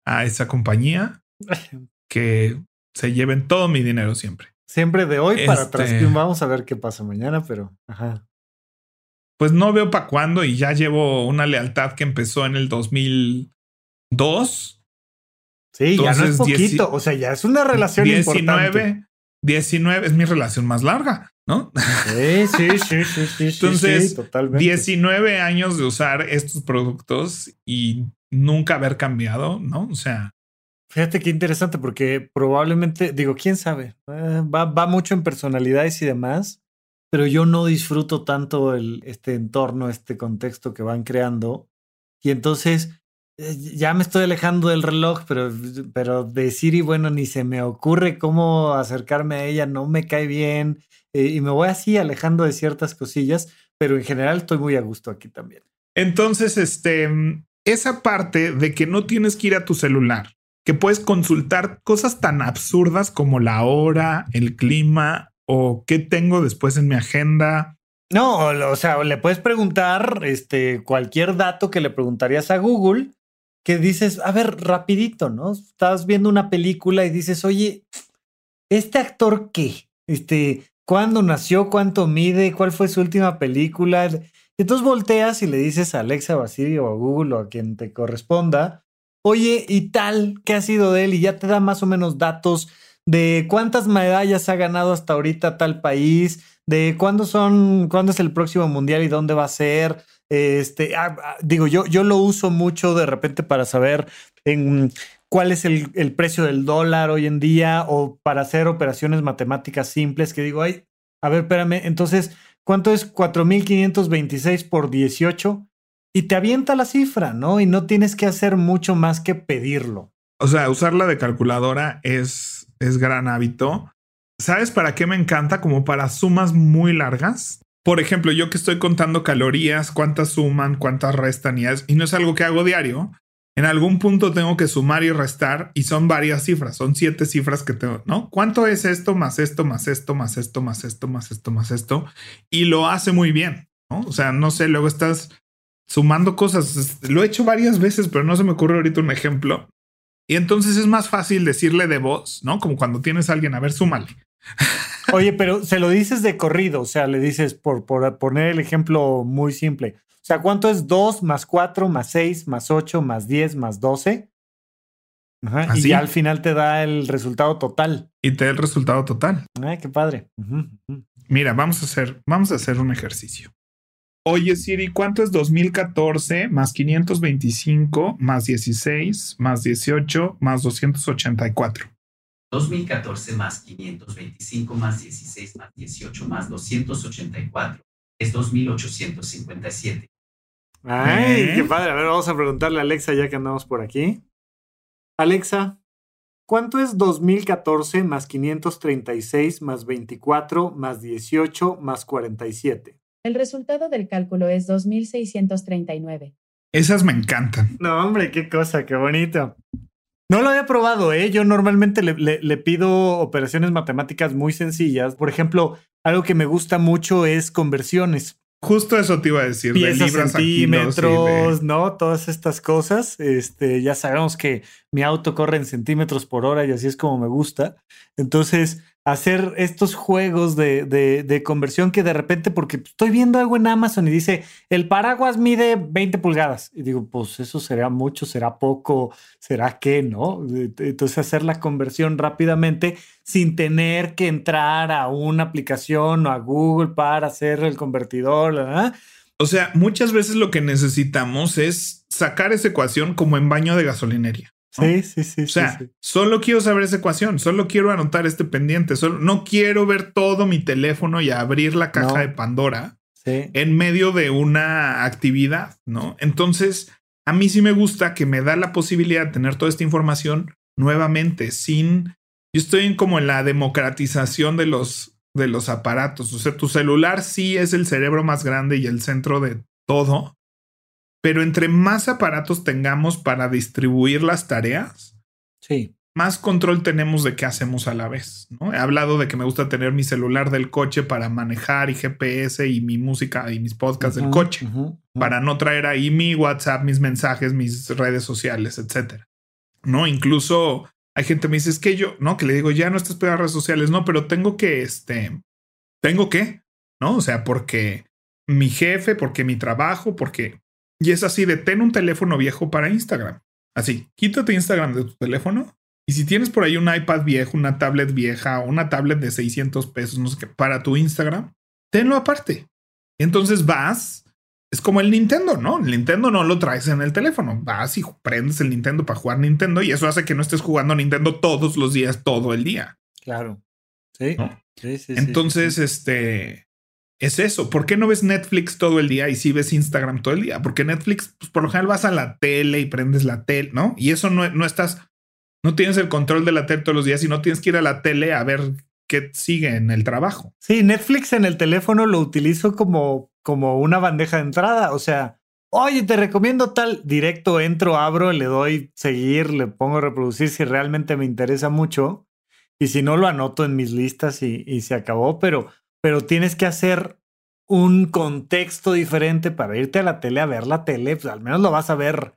a esa compañía *laughs* que se lleven todo mi dinero siempre. Siempre de hoy para atrás. Este vamos a ver qué pasa mañana, pero ajá pues no veo para cuándo y ya llevo una lealtad que empezó en el 2002. Sí, ya no es poquito, o sea, ya es una relación 19, importante. 19 es mi relación más larga, ¿no? Sí, sí, sí, sí, sí. Entonces, totalmente. 19 años de usar estos productos y nunca haber cambiado, ¿no? O sea. Fíjate qué interesante, porque probablemente, digo, quién sabe, eh, va, va mucho en personalidades y demás pero yo no disfruto tanto el, este entorno, este contexto que van creando. Y entonces eh, ya me estoy alejando del reloj, pero, pero de Siri, bueno, ni se me ocurre cómo acercarme a ella, no me cae bien. Eh, y me voy así alejando de ciertas cosillas, pero en general estoy muy a gusto aquí también. Entonces, este, esa parte de que no tienes que ir a tu celular, que puedes consultar cosas tan absurdas como la hora, el clima, o qué tengo después en mi agenda. No, o sea, le puedes preguntar este, cualquier dato que le preguntarías a Google, que dices, a ver, rapidito, ¿no? Estás viendo una película y dices, oye, ¿este actor qué? Este, ¿cuándo nació? ¿Cuánto mide? ¿Cuál fue su última película? Y entonces volteas y le dices a Alexa o a Siri o a Google o a quien te corresponda, oye, y tal, ¿qué ha sido de él? Y ya te da más o menos datos de cuántas medallas ha ganado hasta ahorita tal país, de cuándo son, cuándo es el próximo mundial y dónde va a ser. Este, ah, ah, digo, yo, yo lo uso mucho de repente para saber en cuál es el, el, precio del dólar hoy en día o para hacer operaciones matemáticas simples que digo, ay, a ver, espérame, entonces, ¿cuánto es 4.526 por 18? Y te avienta la cifra, ¿no? Y no tienes que hacer mucho más que pedirlo. O sea, usarla de calculadora es es gran hábito. ¿Sabes para qué me encanta? Como para sumas muy largas. Por ejemplo, yo que estoy contando calorías, cuántas suman, cuántas restan y, y no es algo que hago diario. En algún punto tengo que sumar y restar y son varias cifras, son siete cifras que tengo, ¿no? ¿Cuánto es esto más esto más esto más esto más esto más esto más esto? Y lo hace muy bien, ¿no? O sea, no sé, luego estás sumando cosas. Lo he hecho varias veces, pero no se me ocurre ahorita un ejemplo. Y entonces es más fácil decirle de voz, ¿no? Como cuando tienes a alguien, a ver, súmale. Oye, pero se lo dices de corrido, o sea, le dices, por, por poner el ejemplo muy simple, o sea, ¿cuánto es 2 más 4 más 6 más 8 más 10 más 12? Ajá, y al final te da el resultado total. Y te da el resultado total. Ay, qué padre. Mira, vamos a hacer, vamos a hacer un ejercicio. Oye Siri, ¿cuánto es 2014 más 525 más 16 más 18 más 284? 2014 más 525 más 16 más 18 más 284 es 2857. Ay, ¿Eh? qué padre. A ver, vamos a preguntarle a Alexa ya que andamos por aquí. Alexa, ¿cuánto es 2014 más 536 más 24 más 18 más 47? El resultado del cálculo es 2639. Esas me encantan. No, hombre, qué cosa, qué bonito. No lo había probado, ¿eh? Yo normalmente le, pido operaciones matemáticas muy sencillas. Por ejemplo, algo que me gusta mucho es conversiones. Justo eso te iba a decir. Piezas, centímetros, ¿no? Todas estas cosas. Este, ya sabemos que mi auto corre en centímetros por hora y así es como me gusta. Entonces, hacer estos juegos de, de, conversión que de repente, porque estoy viendo algo en Amazon y dice, el paraguas mide 20 pulgadas. Y digo, pues eso será mucho, será poco, será qué, ¿no? Entonces hacer la conversión rápidamente sin tener que entrar a una aplicación o a Google para hacer el convertidor. O sea, muchas veces lo que necesitamos es sacar esa ecuación como en baño de gasolinería. Sí, sí, sí. O sea, solo quiero saber esa ecuación, solo quiero anotar este pendiente, solo no quiero ver todo mi teléfono y abrir la caja de Pandora en medio de una actividad, ¿no? Entonces, a mí sí me gusta que me da la posibilidad de tener toda esta información nuevamente sin yo estoy como en la democratización de los de los aparatos, o sea, tu celular sí es el cerebro más grande y el centro de todo, pero entre más aparatos tengamos para distribuir las tareas, sí. más control tenemos de qué hacemos a la vez. ¿no? He hablado de que me gusta tener mi celular del coche para manejar y GPS y mi música y mis podcasts del coche, para no traer ahí mi WhatsApp, mis mensajes, mis redes sociales, etcétera. No, incluso hay gente que me dice, es que yo, no, que le digo, ya no estás pegando redes sociales, no, pero tengo que, este, tengo que, ¿no? O sea, porque mi jefe, porque mi trabajo, porque y es así de ten un teléfono viejo para Instagram. Así, quítate Instagram de tu teléfono. Y si tienes por ahí un iPad viejo, una tablet vieja, una tablet de 600 pesos, no sé qué, para tu Instagram, tenlo aparte. Entonces vas, es como el Nintendo, ¿no? El Nintendo no lo traes en el teléfono. Vas y prendes el Nintendo para jugar Nintendo y eso hace que no estés jugando Nintendo todos los días, todo el día. Claro. Sí. sí, sí entonces, este, es eso. ¿Por qué no ves Netflix todo el día y si ves Instagram todo el día? Porque Netflix, pues por lo general vas a la tele y prendes la tele, ¿no? Y eso no, no estás, no tienes el control de la tele todos los días y no tienes que ir a la tele a ver qué sigue en el trabajo. Sí, Netflix en el teléfono lo utilizo como, como una bandeja de entrada. O sea, oye, te recomiendo tal, directo entro, abro, le doy seguir, le pongo reproducir si realmente me interesa mucho. Y si no, lo anoto en mis listas y, y se acabó. Pero pero tienes que hacer un contexto diferente para irte a la tele a ver la tele, pues al menos lo vas a ver,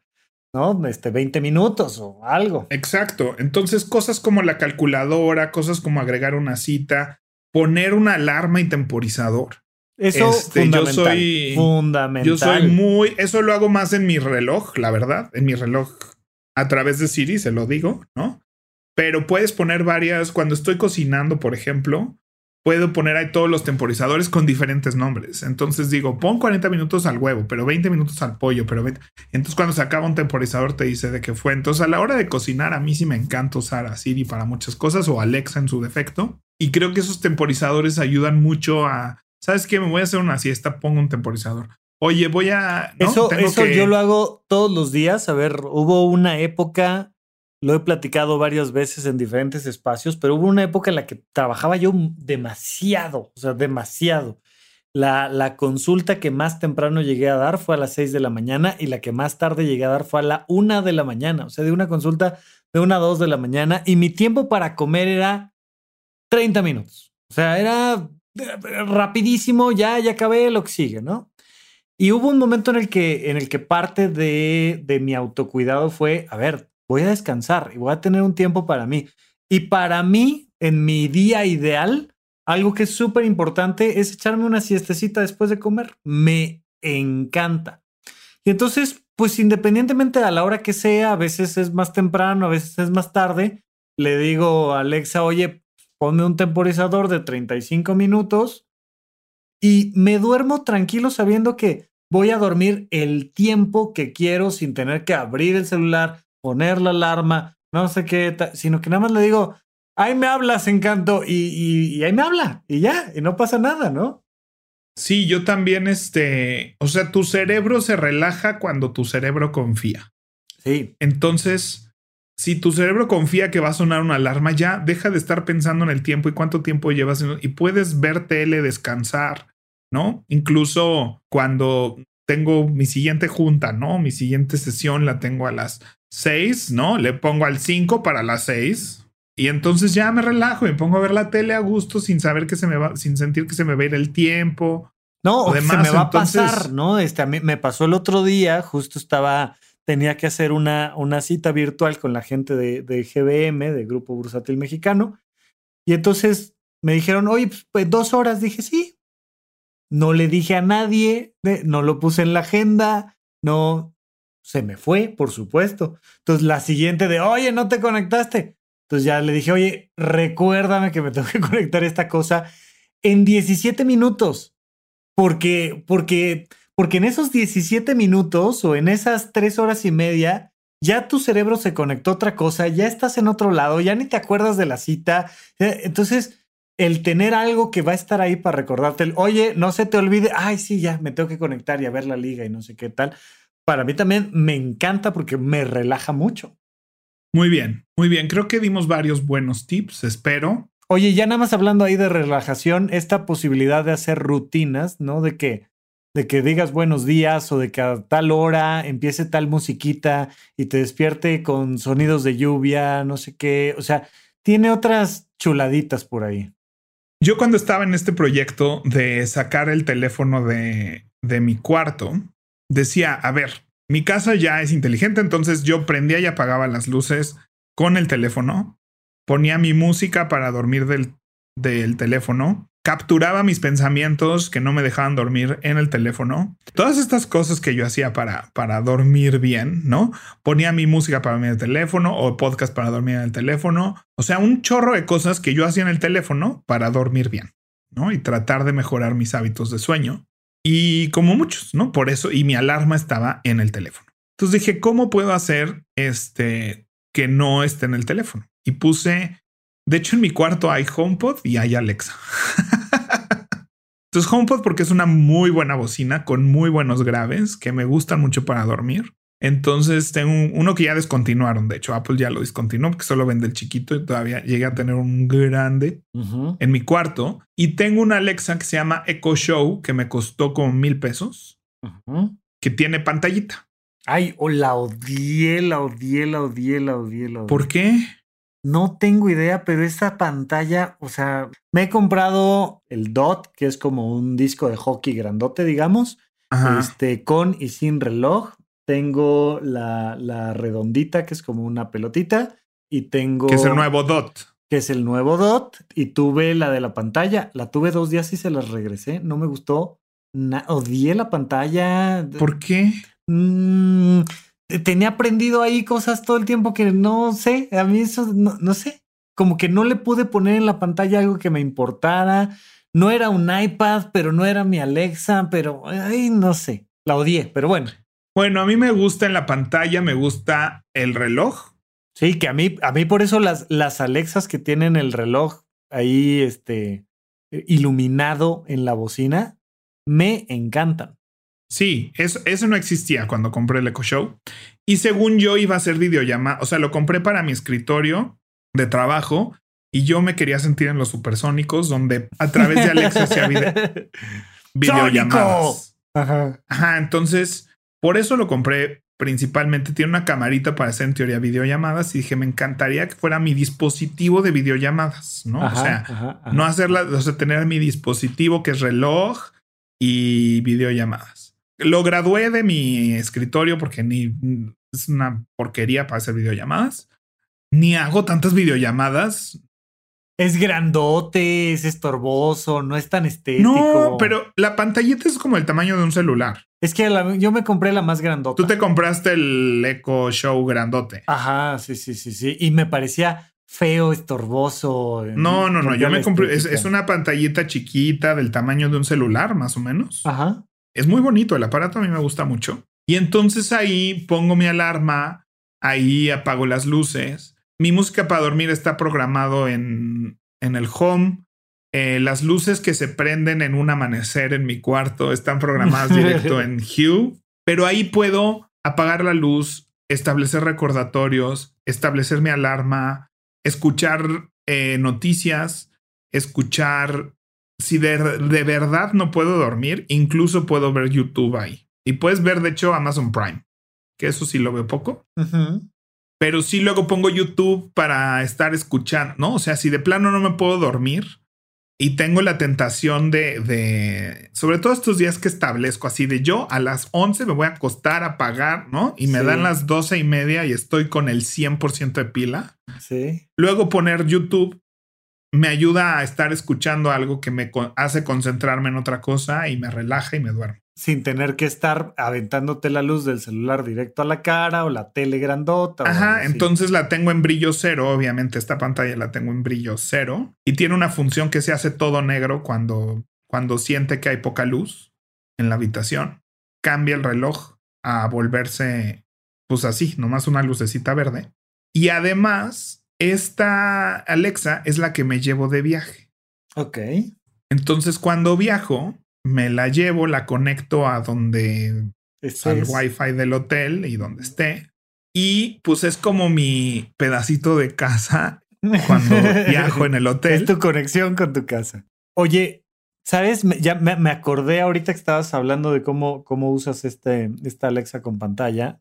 ¿no? Este 20 minutos o algo. Exacto. Entonces, cosas como la calculadora, cosas como agregar una cita, poner una alarma y temporizador. Eso este, fundamental, yo soy fundamental. Yo soy muy, eso lo hago más en mi reloj, la verdad, en mi reloj a través de Siri, se lo digo, ¿no? Pero puedes poner varias, cuando estoy cocinando, por ejemplo, puedo poner ahí todos los temporizadores con diferentes nombres. Entonces digo, pon 40 minutos al huevo, pero 20 minutos al pollo, pero 20. Entonces cuando se acaba un temporizador te dice de qué fue. Entonces a la hora de cocinar a mí sí me encanta usar a Siri para muchas cosas o Alexa en su defecto. Y creo que esos temporizadores ayudan mucho a, ¿sabes qué? Me voy a hacer una siesta, pongo un temporizador. Oye, voy a... Eso, eso yo lo hago todos los días. A ver, hubo una época lo he platicado varias veces en diferentes espacios, pero hubo una época en la que trabajaba yo demasiado, o sea, demasiado. La, la, consulta que más temprano llegué a dar fue a las 6 de la mañana y la que más tarde llegué a dar fue a la 1 de la mañana. O sea, de una consulta de 1 a 2 de la mañana y mi tiempo para comer era 30 minutos. O sea, era rapidísimo, ya, ya acabé lo que sigue, ¿no? Y hubo un momento en el que, en el que parte de, de mi autocuidado fue, a ver, voy a descansar y voy a tener un tiempo para mí. Y para mí, en mi día ideal, algo que es súper importante es echarme una siestecita después de comer. Me encanta. Y entonces, pues independientemente a la hora que sea, a veces es más temprano, a veces es más tarde, le digo a Alexa, oye, ponme un temporizador de 35 minutos y me duermo tranquilo sabiendo que voy a dormir el tiempo que quiero sin tener que abrir el celular, poner la alarma, no sé qué, sino que nada más le digo, ahí me hablas, encanto, y, y, ahí me habla, y ya, y no pasa nada, ¿no? Sí, yo también, este, o sea, tu cerebro se relaja cuando tu cerebro confía. Sí. Entonces, si tu cerebro confía que va a sonar una alarma, ya deja de estar pensando en el tiempo y cuánto tiempo llevas y puedes ver tele, descansar, ¿no? Incluso cuando tengo mi siguiente junta, ¿no? Mi siguiente sesión la tengo a las 6, ¿no? Le pongo al 5 para las 6. Y entonces ya me relajo y me pongo a ver la tele a gusto sin saber que se me va, sin sentir que se me va a ir el tiempo. No, Además, se me va entonces- a pasar, ¿no? Este, a mí me pasó el otro día, justo estaba, tenía que hacer una, una cita virtual con la gente de, de GBM, de Grupo Bursátil Mexicano, y entonces me dijeron, oye, pues, pues, dos horas, dije, sí. No le dije a nadie, no lo puse en la agenda, no, se me fue, por supuesto. Entonces la siguiente de, oye, no te conectaste. Entonces ya le dije, oye, recuérdame que me *laughs* tengo que conectar esta cosa en 17 minutos. Porque, porque, porque en esos 17 minutos o en esas tres horas y media, ya tu cerebro se conectó a otra cosa, ya estás en otro lado, ya ni te acuerdas de la cita. Entonces, el tener algo que va a estar ahí para recordarte, oye, no se te olvide, ay, sí, ya me tengo que conectar y a ver la liga y no sé qué tal. Para mí también me encanta porque me relaja mucho. Muy bien, muy bien. Creo que dimos varios buenos tips, espero. Oye, ya nada más hablando ahí de relajación, esta posibilidad de hacer rutinas, ¿no? De que, de que digas buenos días o de que a tal hora empiece tal musiquita y te despierte con sonidos de lluvia, no sé qué. O sea, tiene otras chuladitas por ahí. Yo cuando estaba en este proyecto de sacar el teléfono de, de mi cuarto, decía, a ver, mi casa ya es inteligente, entonces yo prendía y apagaba las luces con el teléfono, ponía mi música para dormir del, del teléfono, capturaba mis pensamientos que no me dejaban dormir en el teléfono. Todas estas cosas que yo hacía para, para dormir bien, ¿no? Ponía mi música para dormir en el teléfono o podcast para dormir en el teléfono. O sea, un chorro de cosas que yo hacía en el teléfono para dormir bien, ¿no? Y tratar de mejorar mis hábitos de sueño. Y como muchos, ¿no? Por eso, y mi alarma estaba en el teléfono. Entonces dije, ¿cómo puedo hacer este que no esté en el teléfono? Y puse, de hecho en mi cuarto hay HomePod y hay Alexa. *laughs* Entonces HomePod porque es una muy buena bocina con muy buenos graves que me gustan mucho para dormir. Entonces tengo un- uno que ya descontinuaron. De hecho, Apple ya lo discontinuó porque solo vende el chiquito y todavía llegué a tener un grande en mi cuarto. Y tengo una Alexa que se llama Echo Show que me costó como mil pesos, que tiene pantallita. Ay, o la odié, la odié, la odié, la odié, la odié. ¿Por qué? No tengo idea, pero esta pantalla, o sea, me he comprado el DOT, que es como un disco de hockey grandote, digamos, Ajá. este, con y sin reloj. Tengo la, la redondita, que es como una pelotita, y tengo... Que es el nuevo DOT. Que es el nuevo DOT, y tuve la de la pantalla. La tuve dos días y se las regresé. No me gustó. na- odié la pantalla. ¿Por qué? Mm, tenía aprendido ahí cosas todo el tiempo que no sé, a mí eso no, no sé, como que no le pude poner en la pantalla algo que me importara. No era un iPad, pero no era mi Alexa, pero ay, no sé, la odié, pero bueno. Bueno, a mí me gusta en la pantalla, me gusta el reloj. Sí, que a mí, a mí por eso las, las Alexas que tienen el reloj ahí, este, iluminado en la bocina, me encantan. Sí, eso, eso no existía cuando compré el Echo Show. Y según yo iba a hacer videollamada, o sea, lo compré para mi escritorio de trabajo y yo me quería sentir en los supersónicos donde a través de Alexa hacía vide- *laughs* videollamadas. Ajá. Ajá, entonces por eso lo compré principalmente. Tiene una camarita para hacer en teoría videollamadas y dije, me encantaría que fuera mi dispositivo de videollamadas, ¿no? Ajá, o sea, ajá, ajá. no hacerla, o sea, tener mi dispositivo que es reloj y videollamadas. Lo gradué de mi escritorio porque ni es una porquería para hacer videollamadas. Ni hago tantas videollamadas. Es grandote, es estorboso, no es tan estético. No, pero la pantallita es como el tamaño de un celular. Es que la- yo me compré la más grandota. Tú te compraste el Echo Show grandote. Ajá, sí, sí, sí, sí. Y me parecía feo, estorboso. No, no, no. Yo me compré. Es, es una pantallita chiquita del tamaño de un celular, más o menos. Ajá. Es muy bonito. El aparato a mí me gusta mucho. Y entonces ahí pongo mi alarma, ahí apago las luces. Mi música para dormir está programado en, en el home. Eh, las luces que se prenden en un amanecer en mi cuarto están programadas *laughs* directo en Hue, pero ahí puedo apagar la luz, establecer recordatorios, establecer mi alarma, escuchar eh, noticias, escuchar si de, de verdad no puedo dormir, incluso puedo ver YouTube ahí. Y puedes ver, de hecho, Amazon Prime, que eso sí lo veo poco. Pero sí luego pongo YouTube para estar escuchando, ¿no? O sea, si de plano no me puedo dormir, y tengo la tentación de, de, sobre todo estos días que establezco así de yo a las 11 me voy a acostar a pagar, ¿no? Y me dan las 12 y media y estoy con el 100% de pila. Sí. Luego poner YouTube me ayuda a estar escuchando algo que me hace concentrarme en otra cosa y me relaja y me duermo sin tener que estar aventándote la luz del celular directo a la cara o la tele grandota. Ajá, entonces la tengo en brillo cero, obviamente esta pantalla la tengo en brillo cero y tiene una función que se hace todo negro cuando, cuando siente que hay poca luz en la habitación. Cambia el reloj a volverse pues así, nomás una lucecita verde. Y además, esta Alexa es la que me llevo de viaje. Ok. Entonces cuando viajo, me la llevo, la conecto a donde al wifi del hotel y donde esté. Y pues es como mi pedacito de casa cuando *laughs* viajo en el hotel. Es tu conexión con tu casa. Oye, ¿sabes? Ya me, acordé ahorita que estabas hablando de cómo, cómo usas este, esta Alexa con pantalla.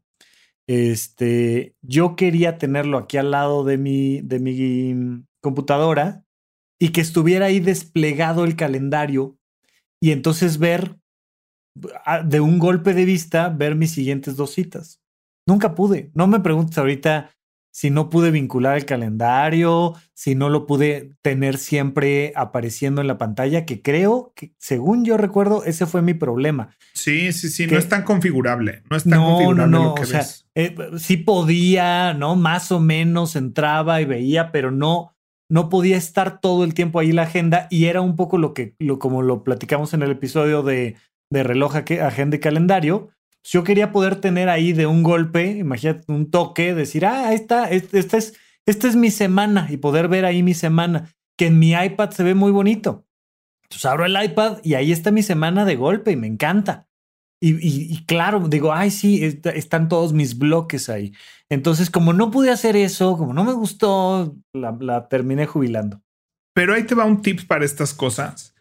Este, yo quería tenerlo aquí al lado de mi, de mi computadora y que estuviera ahí desplegado el calendario y entonces ver ah, de un golpe de vista, ver mis siguientes dos citas. Nunca pude. No me preguntes ahorita si no pude vincular el calendario, si no lo pude tener siempre apareciendo en la pantalla, que creo que, según yo recuerdo, ese fue mi problema. Sí, sí, sí, no es tan configurable. No es tan configurable. No, no, o sea, eh, sí podía, ¿no? Más o menos entraba y veía, pero no, no podía estar todo el tiempo ahí la agenda y era un poco lo que, lo, como lo platicamos en el episodio de, de reloj, agenda y calendario. Yo quería poder tener ahí de un golpe, imagínate, un toque, decir, ah, esta, esta, es, esta es mi semana y poder ver ahí mi semana, que en mi iPad se ve muy bonito. Entonces abro el iPad y ahí está mi semana de golpe y me encanta. Y, claro, digo, ay, sí, están todos mis bloques ahí. Entonces, como no pude hacer eso, como no me gustó, la, terminé jubilando. Pero ahí te va un tip para estas cosas.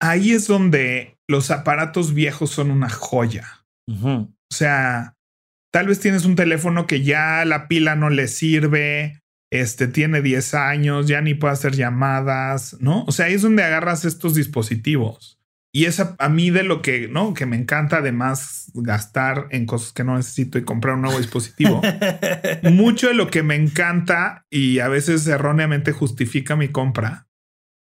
Ahí es donde los aparatos viejos son una joya. O sea, tal vez tienes un teléfono que ya la pila no le sirve, este tiene 10 años, ya ni puede hacer llamadas, ¿no? O sea, ahí es donde agarras estos dispositivos. Y es a, mí de lo que, ¿no? Que me encanta además gastar en cosas que no necesito y comprar un nuevo dispositivo. *laughs* Mucho de lo que me encanta y a veces erróneamente justifica mi compra,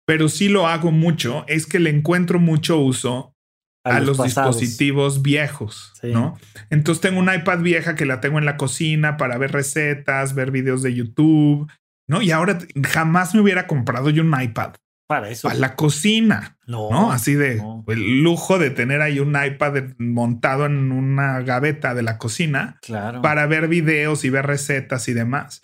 pero sí lo hago mucho, es que le encuentro mucho uso a, los, dispositivos viejos, ¿no? Entonces tengo un iPad vieja que la tengo en la cocina para ver recetas, ver videos de YouTube, ¿no? Y ahora jamás me hubiera comprado yo un iPad para eso. Para la cocina. No. Así de el lujo de tener ahí un iPad montado en una gaveta de la cocina. Claro. Para ver videos y ver recetas y demás.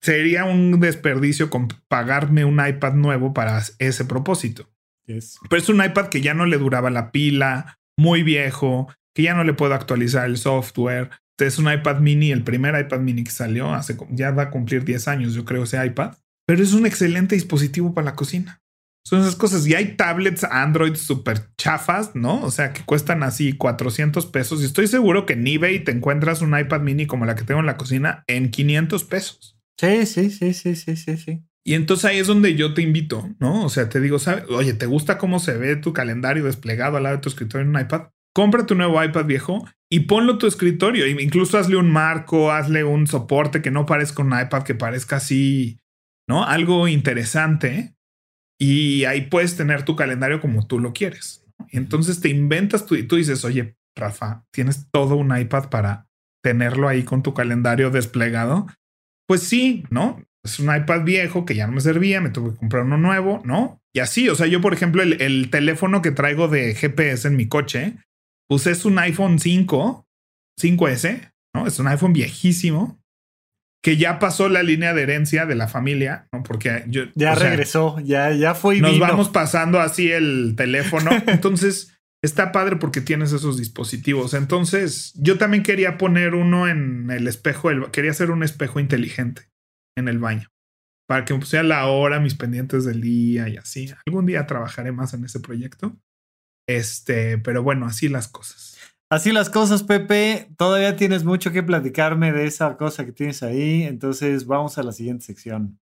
Sería un desperdicio con pagarme un iPad nuevo para ese propósito. Pero es un iPad que ya no le duraba la pila, muy viejo, que ya no le puedo actualizar el software. Es un iPad mini, el primer iPad mini que salió hace ya va a cumplir 10 años, yo creo, ese iPad. Pero es un excelente dispositivo para la cocina. Son esas cosas. Y hay tablets Android súper chafas, ¿no? O sea, que cuestan así 400 pesos. Y estoy seguro que en eBay te encuentras un iPad mini como la que tengo en la cocina en 500 pesos. Sí, sí, sí, sí, sí, sí, sí. Y entonces ahí es donde yo te invito, ¿no? O sea, te digo, oye, ¿te gusta cómo se ve tu calendario desplegado al lado de tu escritorio en un iPad? Compra tu nuevo iPad viejo y ponlo en tu escritorio. Incluso hazle un marco, hazle un soporte que no parezca un iPad, que parezca así, ¿no? Algo interesante y ahí puedes tener tu calendario como tú lo quieres. Entonces te inventas tú y tú dices, oye, Rafa, tienes todo un iPad para tenerlo ahí con tu calendario desplegado. Pues sí, ¿no? Es un iPad viejo que ya no me servía, me tuve que comprar uno nuevo, ¿no? Y así, o sea, yo, por ejemplo, el, el teléfono que traigo de GPS en mi coche, pues es un iPhone 5, 5S, ¿no? Es un iPhone viejísimo, que ya pasó la línea de herencia de la familia, ¿no? Porque yo... Ya regresó, ya, ya fue y Nos vamos pasando así el teléfono. *laughs* Entonces, está padre porque tienes esos dispositivos. Entonces, yo también quería poner uno en el espejo, quería hacer un espejo inteligente en el baño. Para que sea la hora, mis pendientes del día y así. Algún día trabajaré más en ese proyecto. Este, pero bueno, así las cosas. Así las cosas, Pepe. Todavía tienes mucho que platicarme de esa cosa que tienes ahí. Entonces vamos a la siguiente sección.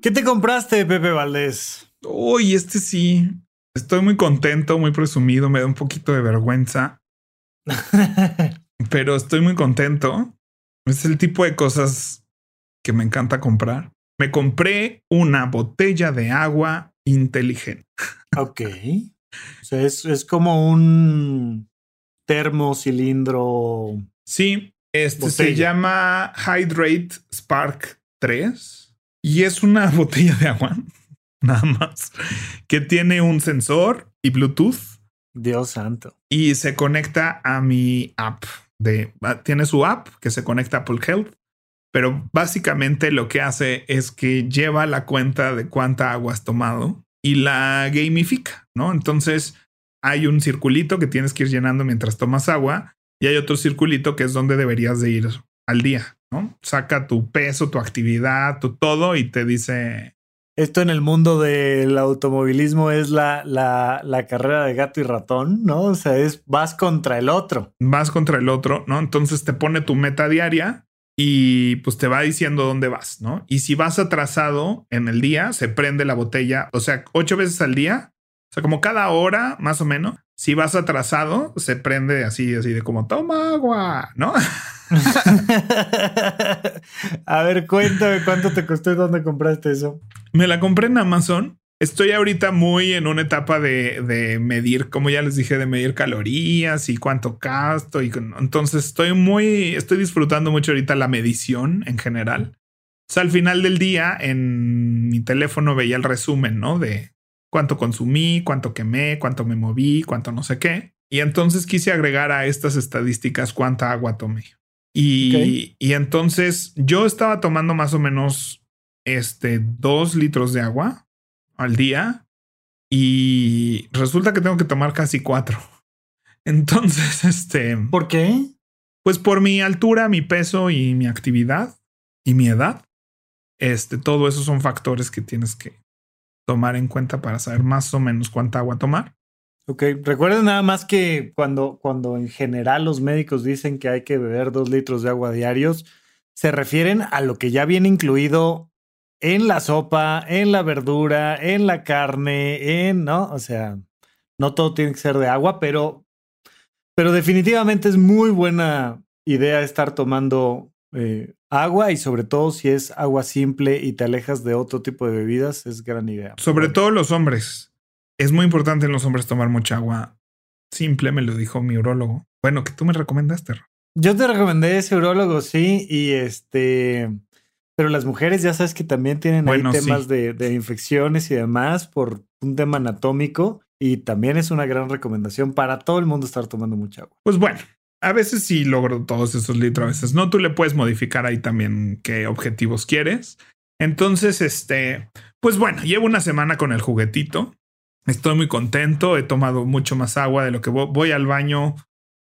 ¿Qué te compraste, Pepe Valdés? Uy, este sí. Estoy muy contento, muy presumido. Me da un poquito de vergüenza. *laughs* pero estoy muy contento. Es el tipo de cosas que me encanta comprar. Me compré una botella de agua inteligente. Ok. O sea, es, es como un termo cilindro. Sí, este se llama Hydrate Spark 3 y es una *laughs* botella de agua, *laughs* nada más, que tiene un sensor y Bluetooth. Dios santo. Y se conecta a mi app de, ah, tiene su app que se conecta a Apple Health, pero básicamente lo que hace es que lleva la cuenta de cuánta agua has tomado y la gamifica, ¿no? Entonces hay un circulito que tienes que ir llenando mientras tomas agua y hay otro circulito que es donde deberías de ir al día, ¿no? Saca tu peso, tu actividad, tu todo y te dice... Esto en el mundo del automovilismo es la, la, la carrera de gato y ratón, ¿no? O sea, es vas contra el otro. Vas contra el otro, ¿no? Entonces te pone tu meta diaria y pues te va diciendo dónde vas, ¿no? Y si vas atrasado en el día, se prende la botella, o sea, ocho veces al día, sea, como cada hora más o menos, si vas atrasado, se prende así, así de como toma agua, ¿no? *laughs* A ver, cuéntame cuánto te costó y dónde compraste eso. Me la compré en Amazon. Estoy ahorita muy en una etapa de, de, medir, como ya les dije, de medir calorías y cuánto gasto. Y entonces estoy muy, estoy disfrutando mucho ahorita la medición en general. O sea, al final del día en mi teléfono veía el resumen, ¿no? De cuánto consumí, cuánto quemé, cuánto me moví, cuánto no sé qué. Y entonces quise agregar a estas estadísticas cuánta agua tomé. Y, y entonces yo estaba tomando más o menos este dos litros de agua al día y resulta que tengo que tomar casi cuatro. *laughs* Entonces, este... ¿Por qué? Pues por mi altura, mi peso y mi actividad y mi edad. Este, todo eso son factores que tienes que tomar en cuenta para saber más o menos cuánta agua tomar. Ok, recuerden nada más que cuando, cuando en general los médicos dicen que hay que beber dos litros de agua diarios, se refieren a lo que ya viene incluido en la sopa, en la verdura, en la carne, en, ¿no? O sea, no todo tiene que ser de agua, pero, pero definitivamente es muy buena idea estar tomando eh, agua y sobre todo si es agua simple y te alejas de otro tipo de bebidas, es gran idea. Sobre todo los hombres. Es muy importante en los hombres tomar mucha agua simple, me lo dijo mi urólogo. Bueno, que tú me recomendaste. Yo te recomendé ese urólogo, sí, y este pero las mujeres ya sabes que también tienen ahí temas de, de, infecciones y demás por un tema anatómico y también es una gran recomendación para todo el mundo estar tomando mucha agua. Pues bueno, a veces sí logro todos esos litros, a veces no. Tú le puedes modificar ahí también qué objetivos quieres. Entonces, este, pues bueno, llevo una semana con el juguetito. Estoy muy contento. He tomado mucho más agua de lo que voy al baño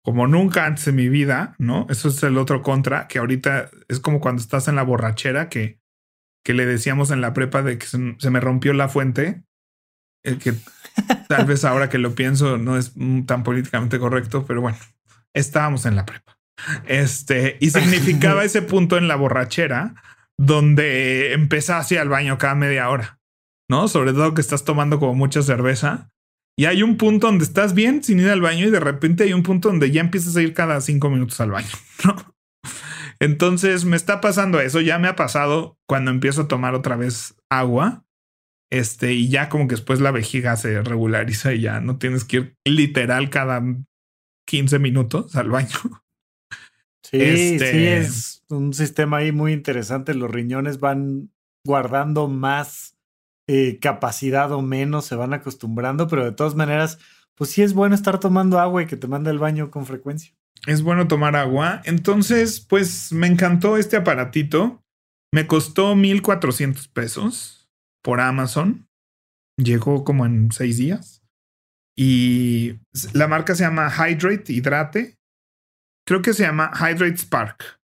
como nunca antes en mi vida, ¿no? Eso es el otro contra, que ahorita es como cuando estás en la borrachera que, que le decíamos en la prepa de que se, me rompió la fuente, el que tal vez ahora que lo pienso no es tan políticamente correcto, pero bueno, estábamos en la prepa. Este, y *laughs* significaba ese punto en la borrachera donde empezás al baño cada media hora, ¿no? Sobre todo que estás tomando como mucha cerveza y hay un punto donde estás bien sin ir al baño y de repente hay un punto donde ya empiezas a ir cada cinco minutos al baño, *laughs* ¿no? Entonces me está pasando eso, ya me ha pasado cuando empiezo a tomar otra vez agua, este, y ya como que después la vejiga se regulariza y ya no tienes que ir literal cada 15 minutos al baño. *laughs* Sí, este... sí, es un sistema ahí muy interesante. Los riñones van guardando más eh, capacidad o menos, se van acostumbrando, pero de todas maneras, pues sí es bueno estar tomando agua y que te mande al baño con frecuencia. Es bueno tomar agua. Entonces, pues me encantó este aparatito. Me costó 1400 pesos por Amazon. Llegó como en seis días. Y la marca se llama Hydrate, Hidrate. Creo que se llama Hydrate Spark.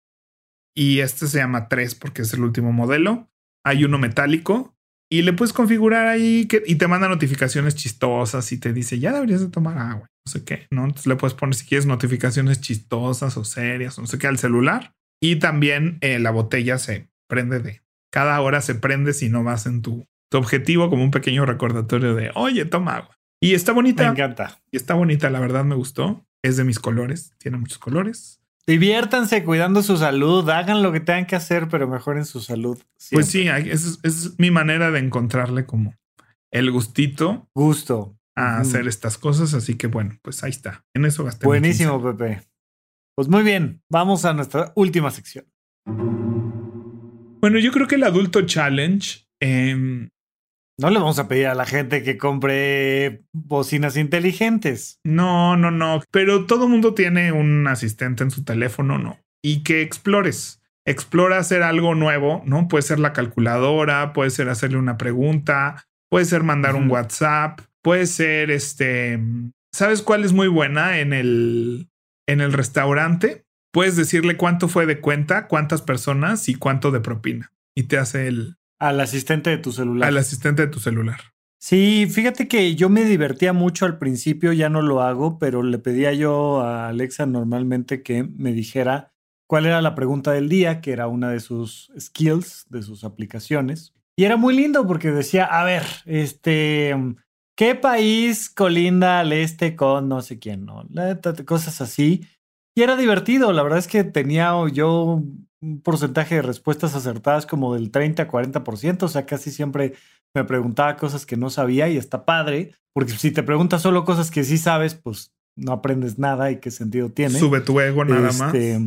Y este se llama 3 porque es el último modelo. Hay uno metálico y le puedes configurar ahí y te manda notificaciones chistosas y te dice, ya deberías de tomar agua, no sé qué, ¿no? Entonces le puedes poner si quieres notificaciones chistosas o serias, no sé qué, al celular. Y también eh, la botella se prende de cada hora se prende si no vas en tu, tu objetivo como un pequeño recordatorio de, oye, toma agua. Y está bonita. Me encanta. Y está bonita, la verdad me gustó. Es de mis colores, tiene muchos colores. Diviértanse cuidando su salud, hagan lo que tengan que hacer, pero mejoren su salud. Pues sí, es, es, mi manera de encontrarle como el gustito. Gusto. A hacer estas cosas, así que bueno, pues ahí está. En eso gasté. Buenísimo, Pepe. Pues muy bien, vamos a nuestra última sección. Bueno, yo creo que el adulto challenge eh, no le vamos a pedir a la gente que compre bocinas inteligentes. No, no, no. Pero todo mundo tiene un asistente en su teléfono, ¿no? Y que explores. Explora hacer algo nuevo, ¿no? Puede ser la calculadora, puede ser hacerle una pregunta, puede ser mandar un WhatsApp, puede ser este. ¿Sabes cuál es muy buena en el, en el restaurante? Puedes decirle cuánto fue de cuenta, cuántas personas y cuánto de propina. Y te hace el, al asistente de tu celular. Al asistente de tu celular. Sí, fíjate que yo me divertía mucho al principio, ya no lo hago, pero le pedía yo a Alexa normalmente que me dijera cuál era la pregunta del día, que era una de sus skills, de sus aplicaciones. Y era muy lindo porque decía, a ver, este, ¿qué país colinda al este con no sé quién, no? Cosas así. Y era divertido, la verdad es que tenía yo un porcentaje de respuestas acertadas como del 30 a 40%, o sea, casi siempre me preguntaba cosas que no sabía y está padre, porque si te preguntas solo cosas que sí sabes, pues no aprendes nada y qué sentido tiene. Sube tu ego nada más. Este,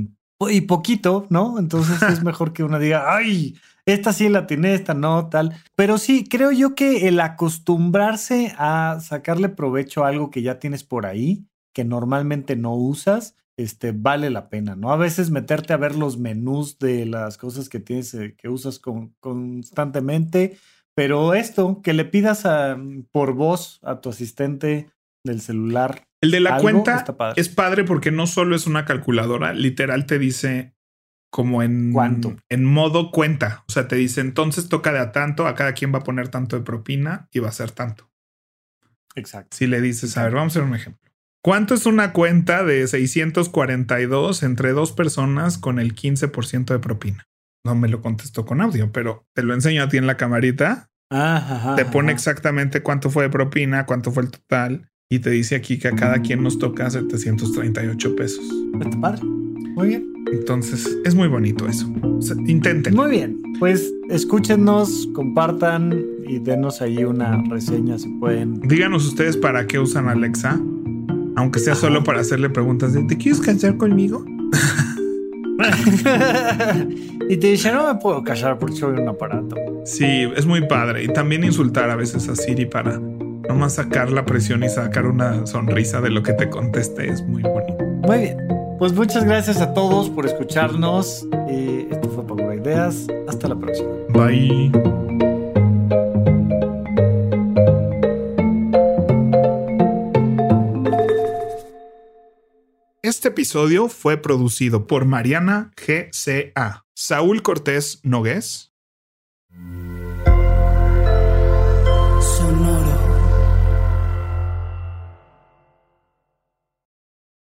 y poquito, ¿no? Entonces es *laughs* mejor que uno diga, ay, esta sí la tiene, esta no, tal. Pero sí, creo yo que el acostumbrarse a sacarle provecho a algo que ya tienes por ahí, que normalmente no usas, este, vale la pena, ¿no? A veces meterte a ver los menús de las cosas que tienes, eh, que usas constantemente, pero esto, que le pidas a, por voz a tu asistente del celular. El de la cuenta es padre porque no solo es una calculadora, literal te dice como en, ¿Cuánto? en modo cuenta. O sea, te dice entonces toca de a tanto, a cada quien va a poner tanto de propina y va a ser tanto. Exacto. Si le dices, a ver, vamos a hacer un ejemplo. ¿Cuánto es una cuenta de 642 entre dos personas con el 15% de propina? No me lo contestó con audio, pero te lo enseño a ti en la camarita. te pone exactamente cuánto fue de propina, cuánto fue el total y te dice aquí que a cada quien nos toca 738 pesos. Está padre. Muy bien. Entonces es muy bonito eso. intenten. Muy bien. Pues escúchenos, compartan y denos ahí una reseña si pueden. Díganos ustedes para qué usan Alexa. Aunque sea solo para hacerle preguntas de ¿te quieres casar conmigo? *laughs* y te dice, no me puedo callar porque soy un aparato. Sí, es muy padre. Y también insultar a veces a Siri para nomás sacar la presión y sacar una sonrisa de lo que te conteste. Es muy bonito. Muy bien. Pues muchas gracias a todos por escucharnos. Eh, esto fue Power Ideas. Hasta la próxima. Bye. Este episodio fue producido por Mariana GCA, Saúl Cortés Nogués,